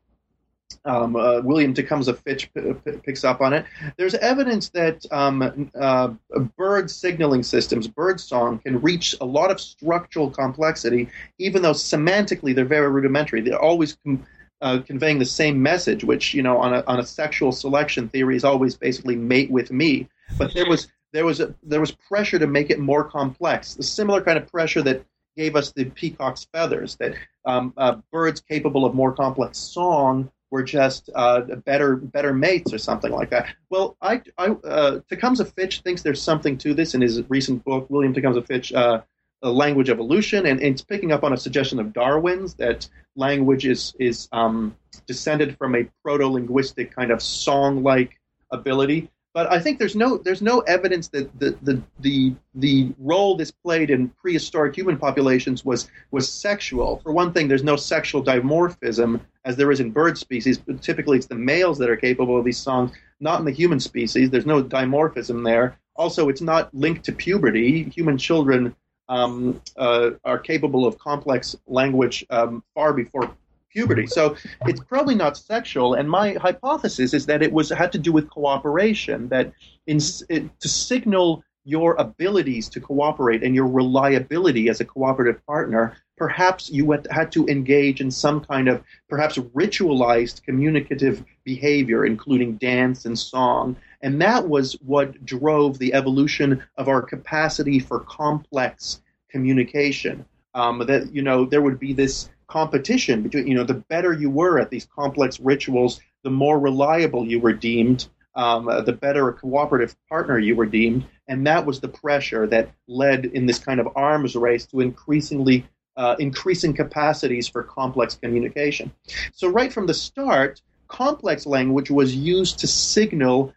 B: um, uh, William Tecumseh Fitch p- p- picks up on it. There's evidence that um, uh, bird signaling systems, bird song, can reach a lot of structural complexity, even though semantically they're very rudimentary. They're always com- uh, conveying the same message, which you know on a on a sexual selection theory is always basically mate with me. But there was there was a, there was pressure to make it more complex. The similar kind of pressure that gave us the peacock's feathers, that um, uh, birds capable of more complex song were just uh, better better mates or something like that. Well, I, I uh, Tecumseh Fitch thinks there's something to this in his recent book. William Tecumseh Fitch, uh, language evolution, and, and, it's picking up on a suggestion of Darwin's that language is is um, descended from a proto linguistic kind of song like ability. But I think there's no there's no evidence that the, the the the role this played in prehistoric human populations was was sexual. For one thing, there's no sexual dimorphism as there is in bird species. Typically, it's the males that are capable of these songs, not in the human species. There's no dimorphism there. Also, it's not linked to puberty. Human children um, uh, are capable of complex language um, far before puberty. So it's probably not sexual. And my hypothesis is that it was had to do with cooperation. That in, it, to signal your abilities to cooperate and your reliability as a cooperative partner, perhaps you had to engage in some kind of perhaps ritualized communicative behavior, including dance and song. And that was what drove the evolution of our capacity for complex communication. Um, that you know there would be this competition between you know the better you were at these complex rituals, the more reliable you were deemed, um, uh, the better a cooperative partner you were deemed, and that was the pressure that led in this kind of arms race to increasingly uh, increasing capacities for complex communication. So right from the start, complex language was used to signal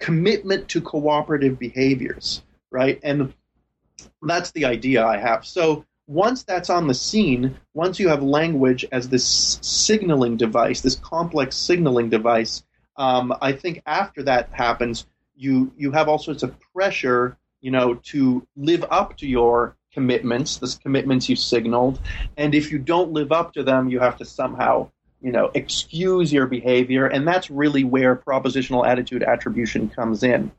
B: commitment to cooperative behaviors, right? And that's the idea I have. So once that's on the scene, once you have language as this signaling device, this complex signaling device, um, I think after that happens, you you have all sorts of pressure, you know, to live up to your commitments, the commitments you signaled, and if you don't live up to them, you have to somehow, you know, excuse your behavior, and that's really where propositional attitude attribution comes in.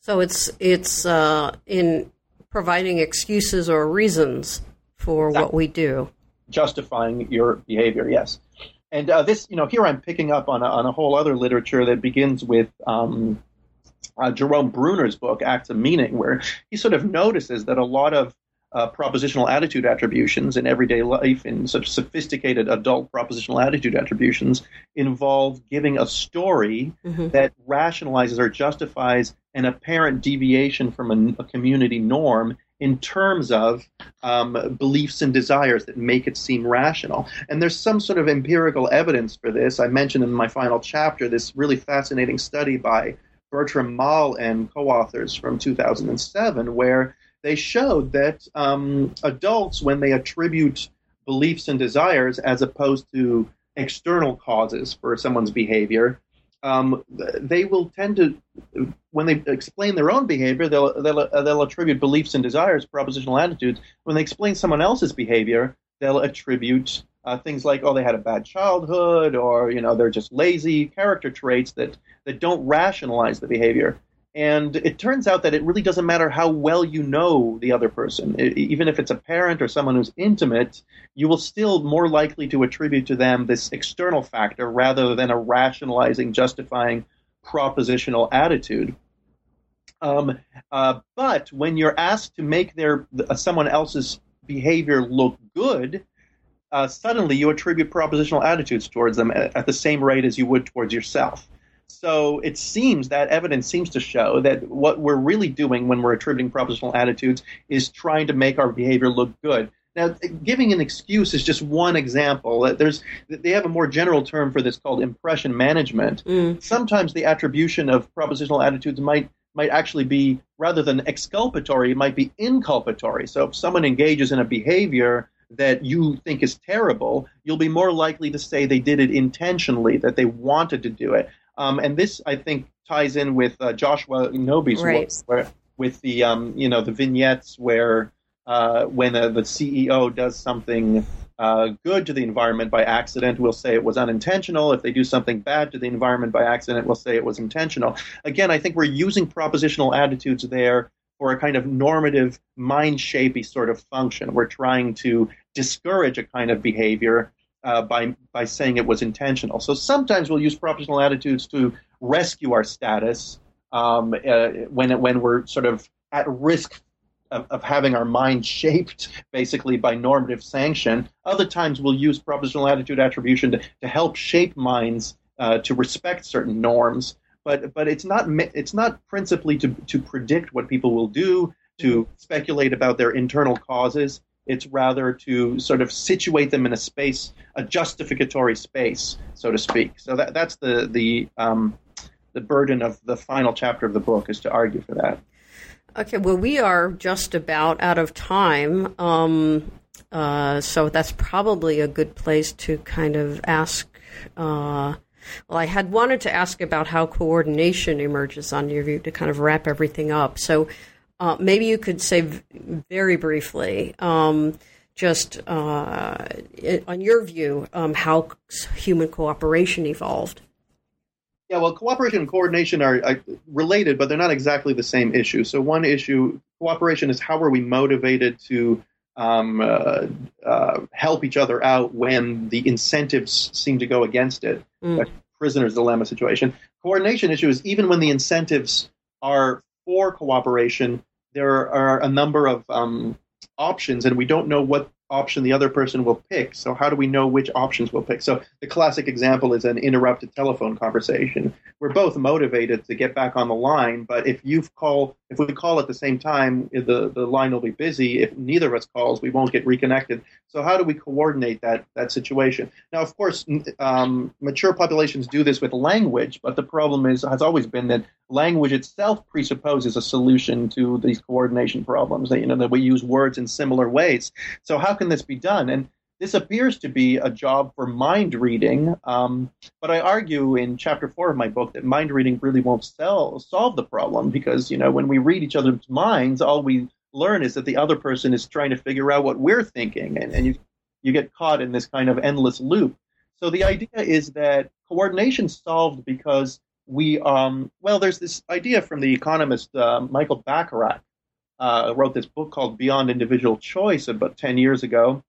A: So it's it's uh, in providing excuses or reasons for exactly. what we do.
B: Justifying your behavior, yes. And uh, this, you know, here I'm picking up on a, on a whole other literature that begins with um, uh, Jerome Bruner's book, Acts of Meaning, where he sort of notices that a lot of uh, propositional attitude attributions in everyday life, in such sophisticated adult propositional attitude attributions, involve giving a story mm-hmm. that rationalizes or justifies an apparent deviation from a, a community norm in terms of um, beliefs and desires that make it seem rational. And there's some sort of empirical evidence for this. I mentioned in my final chapter this really fascinating study by Bertram Malle and co authors from 2007, where they showed that um, adults, when they attribute beliefs and desires as opposed to external causes for someone's behavior, um, they will tend to, when they explain their own behavior, they'll, they'll, uh, they'll attribute beliefs and desires, propositional attitudes. When they explain someone else's behavior, they'll attribute uh, things like, oh, they had a bad childhood, or you know, they're just lazy character traits that that don't rationalize the behavior. And it turns out that it really doesn't matter how well you know the other person. It, even if it's a parent or someone who's intimate, you will still more likely to attribute to them this external factor rather than a rationalizing, justifying, propositional attitude. Um, uh, but when you're asked to make their uh, someone else's behavior look good, uh, suddenly you attribute propositional attitudes towards them at, at the same rate as you would towards yourself. So it seems that evidence seems to show that what we're really doing when we're attributing propositional attitudes is trying to make our behavior look good. Now, giving an excuse is just one example. There's they have a more general term for this called impression management. Mm. Sometimes the attribution of propositional attitudes might might actually be rather than exculpatory, it might be inculpatory. So if someone engages in a behavior that you think is terrible, you'll be more likely to say they did it intentionally, that they wanted to do it. Um, and this, I think, ties in with uh, Joshua Knobe's right. work, where, with the um, you know the vignettes where uh, when uh, the CEO does something uh, good to the environment by accident, we'll say it was unintentional. If they do something bad to the environment by accident, we'll say it was intentional. Again, I think we're using propositional attitudes there for a kind of normative, mind shapey sort of function. We're trying to discourage a kind of behavior uh, by by saying it was intentional. So sometimes we'll use propositional attitudes to rescue our status um, uh, when when we're sort of at risk of, of, having our mind shaped basically by normative sanction. Other times we'll use propositional attitude attribution to, to help shape minds uh, to respect certain norms. But but it's not it's not principally to to predict what people will do to speculate about their internal causes. It's rather to sort of situate them in a space, a justificatory space, so to speak. So that, that's the the um, the burden of the final chapter of the book is to argue for that.
A: Okay, well, we are just about out of time. Um, uh, so that's probably a good place to kind of ask. Uh, well, I had wanted to ask about how coordination emerges on your view to kind of wrap everything up. So uh, maybe you could say v- very briefly, um, just uh, on your view, um, how human cooperation evolved.
B: Yeah, well, cooperation and coordination are, are, related, but they're not exactly the same issue. So, one issue, cooperation is how are we motivated to um, uh, uh, help each other out when the incentives seem to go against it. Mm. prisoner's dilemma situation. Coordination issue is even when the incentives are for cooperation, there are a number of um, options, and we don't know what option the other person will pick. So how do we know which options we'll pick? So the classic example is an interrupted telephone conversation. We're both motivated to get back on the line, but if you call, if we call at the same time, the the line will be busy. If neither of us calls, we won't get reconnected. So how do we coordinate that that situation? Now, of course, um, mature populations do this with language, but the problem is has always been that language itself presupposes a solution to these coordination problems. That you know that we use words in similar ways. So how can this be done? And this appears to be a job for mind reading, um, but I argue in chapter four of my book that mind reading really won't sell, solve the problem because you know when we read each other's minds, all we learn is that the other person is trying to figure out what we're thinking, and, and you you get caught in this kind of endless loop. So the idea is that coordination solved because we um, well, there's this idea from the economist uh, Michael Bacharach uh, wrote this book called Beyond Individual Choice about 10 years ago.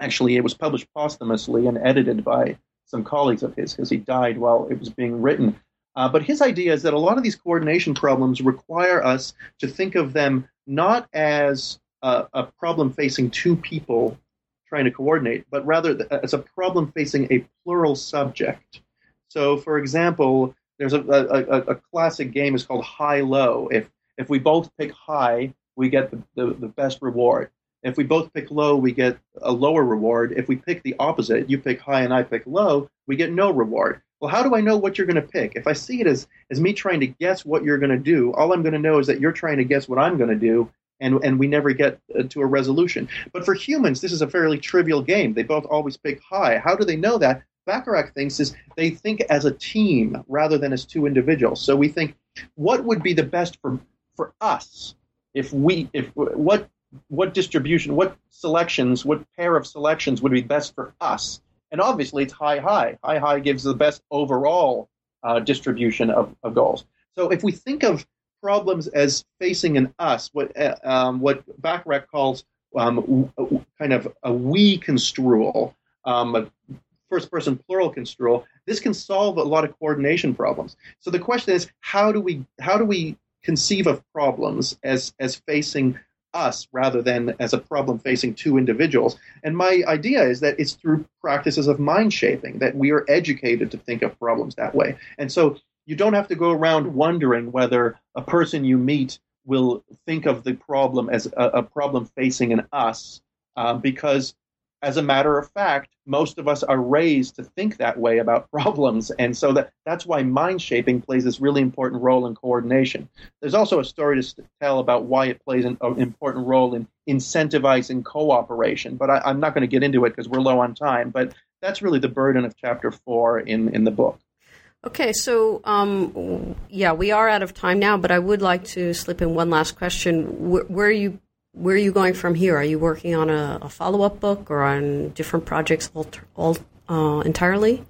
B: Actually, it was published posthumously and edited by some colleagues of his because he died while it was being written. Uh, but his idea is that a lot of these coordination problems require us to think of them not as a, a problem facing two people trying to coordinate, but rather as a problem facing a plural subject. So, for example, there's a, a, a classic game is called high low. If if we both pick high, we get the, the, the, best reward. If we both pick low, we get a lower reward. If we pick the opposite, you pick high and I pick low, we get no reward. Well, how do I know what you're going to pick? If I see it as, as me trying to guess what you're going to do, all I'm going to know is that you're trying to guess what I'm going to do, and, and we never get uh, to a resolution. But for humans, this is a fairly trivial game. They both always pick high. How do they know that? Bacharach thinks is they think as a team rather than as two individuals. So we think, what would be the best for for us if we if what what distribution what selections what pair of selections would be best for us? And obviously it's high high. High high gives the best overall uh, distribution of, of goals. So if we think of problems as facing an us what uh, um, what Bacharach calls um, kind of a we construal um, a first person plural construal this can solve a lot of coordination problems. So the question is how do we how do we conceive of problems as as facing us rather than as a problem facing two individuals. And my idea is that it's through practices of mind shaping that we are educated to think of problems that way. And so you don't have to go around wondering whether a person you meet will think of the problem as a, a problem facing an us, uh, because as a matter of fact, most of us are raised to think that way about problems. And so that, that's why mind shaping plays this really important role in coordination. There's also a story to tell about why it plays an, an important role in incentivizing cooperation. But I, am not going to get into it because we're low on time. But that's really the burden of chapter four in, in the book.
A: Okay, so um, yeah, we are out of time now, but I would like to slip in one last question. Where are you where are you going from here? Are you working on a, a follow up book or on different projects all, all uh, entirely?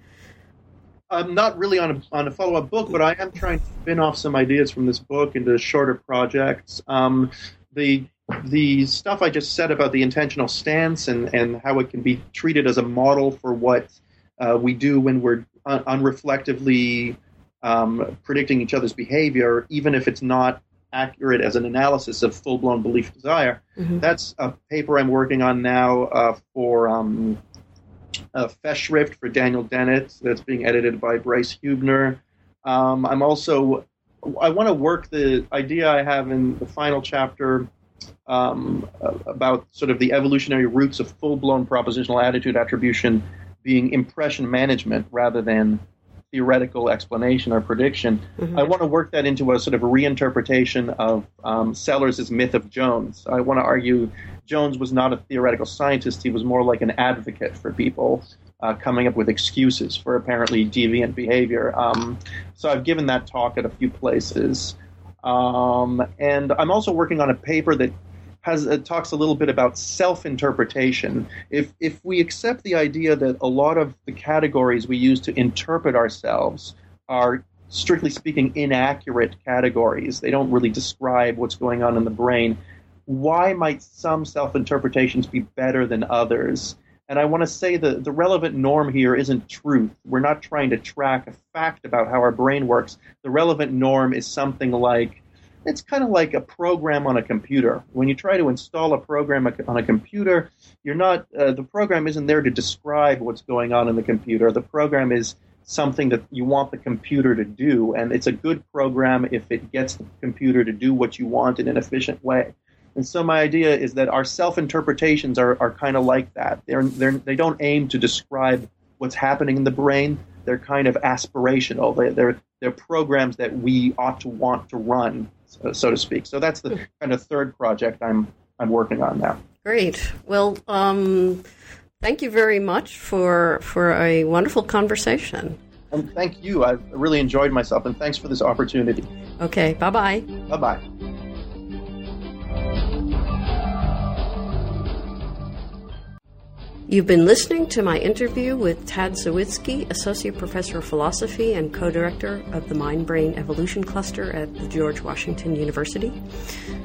B: I'm not really on a, on a follow up book, but I am trying to spin off some ideas from this book into shorter projects. Um, the the stuff I just said about the intentional stance and, and how it can be treated as a model for what uh, we do when we're un- unreflectively um, predicting each other's behavior, even if it's not accurate as an analysis of full blown belief desire. Mm-hmm. That's a paper I'm working on now uh, for um, uh, Festschrift for Daniel Dennett that's being edited by Bryce Huebner. Um, I'm also I want to work the idea I have in the final chapter um, about sort of the evolutionary roots of full blown propositional attitude attribution being impression management rather than theoretical explanation or prediction. Mm-hmm. I want to work that into a sort of reinterpretation of um, Sellars' myth of Jones. I want to argue Jones was not a theoretical scientist, he was more like an advocate for people. Uh, coming up with excuses for apparently deviant behavior. Um, so I've given that talk at a few places. Um, and I'm also working on a paper that has uh, talks a little bit about self-interpretation. If if we accept the idea that a lot of the categories we use to interpret ourselves are strictly speaking inaccurate categories, they don't really describe what's going on in the brain. Why might some self-interpretations be better than others? And I want to say that the relevant norm here isn't truth. We're not trying to track a fact about how our brain works. The relevant norm is something like it's kind of like a program on a computer. When you try to install a program on a computer, you're not uh, the program isn't there to describe what's going on in the computer. The program is something that you want the computer to do, and it's a good program if it gets the computer to do what you want in an efficient way. And so my idea is that our self-interpretations are, are kind of like that. They're, they're, they don't aim to describe what's happening in the brain. They're kind of aspirational. They, they're, they're programs that we ought to want to run so to speak. So that's the kind of third project I'm I'm working on now.
A: Great. Well, um, thank you very much for for a wonderful conversation.
B: And thank you. I've really enjoyed myself, and thanks for this opportunity.
A: Okay. Bye bye.
B: Bye bye.
A: You've been listening to my interview with Tad Zawidzki, Associate Professor of Philosophy and co director of the Mind Brain Evolution Cluster at the George Washington University.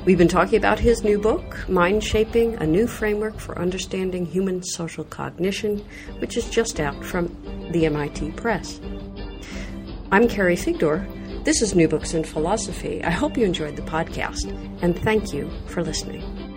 A: We've been talking about his new book, Mind Shaping A New Framework for Understanding Human Social Cognition, which is just out from the MIT Press. I'm Carrie Figdor. This is New Books in Philosophy. I hope you enjoyed the podcast, and thank you for listening.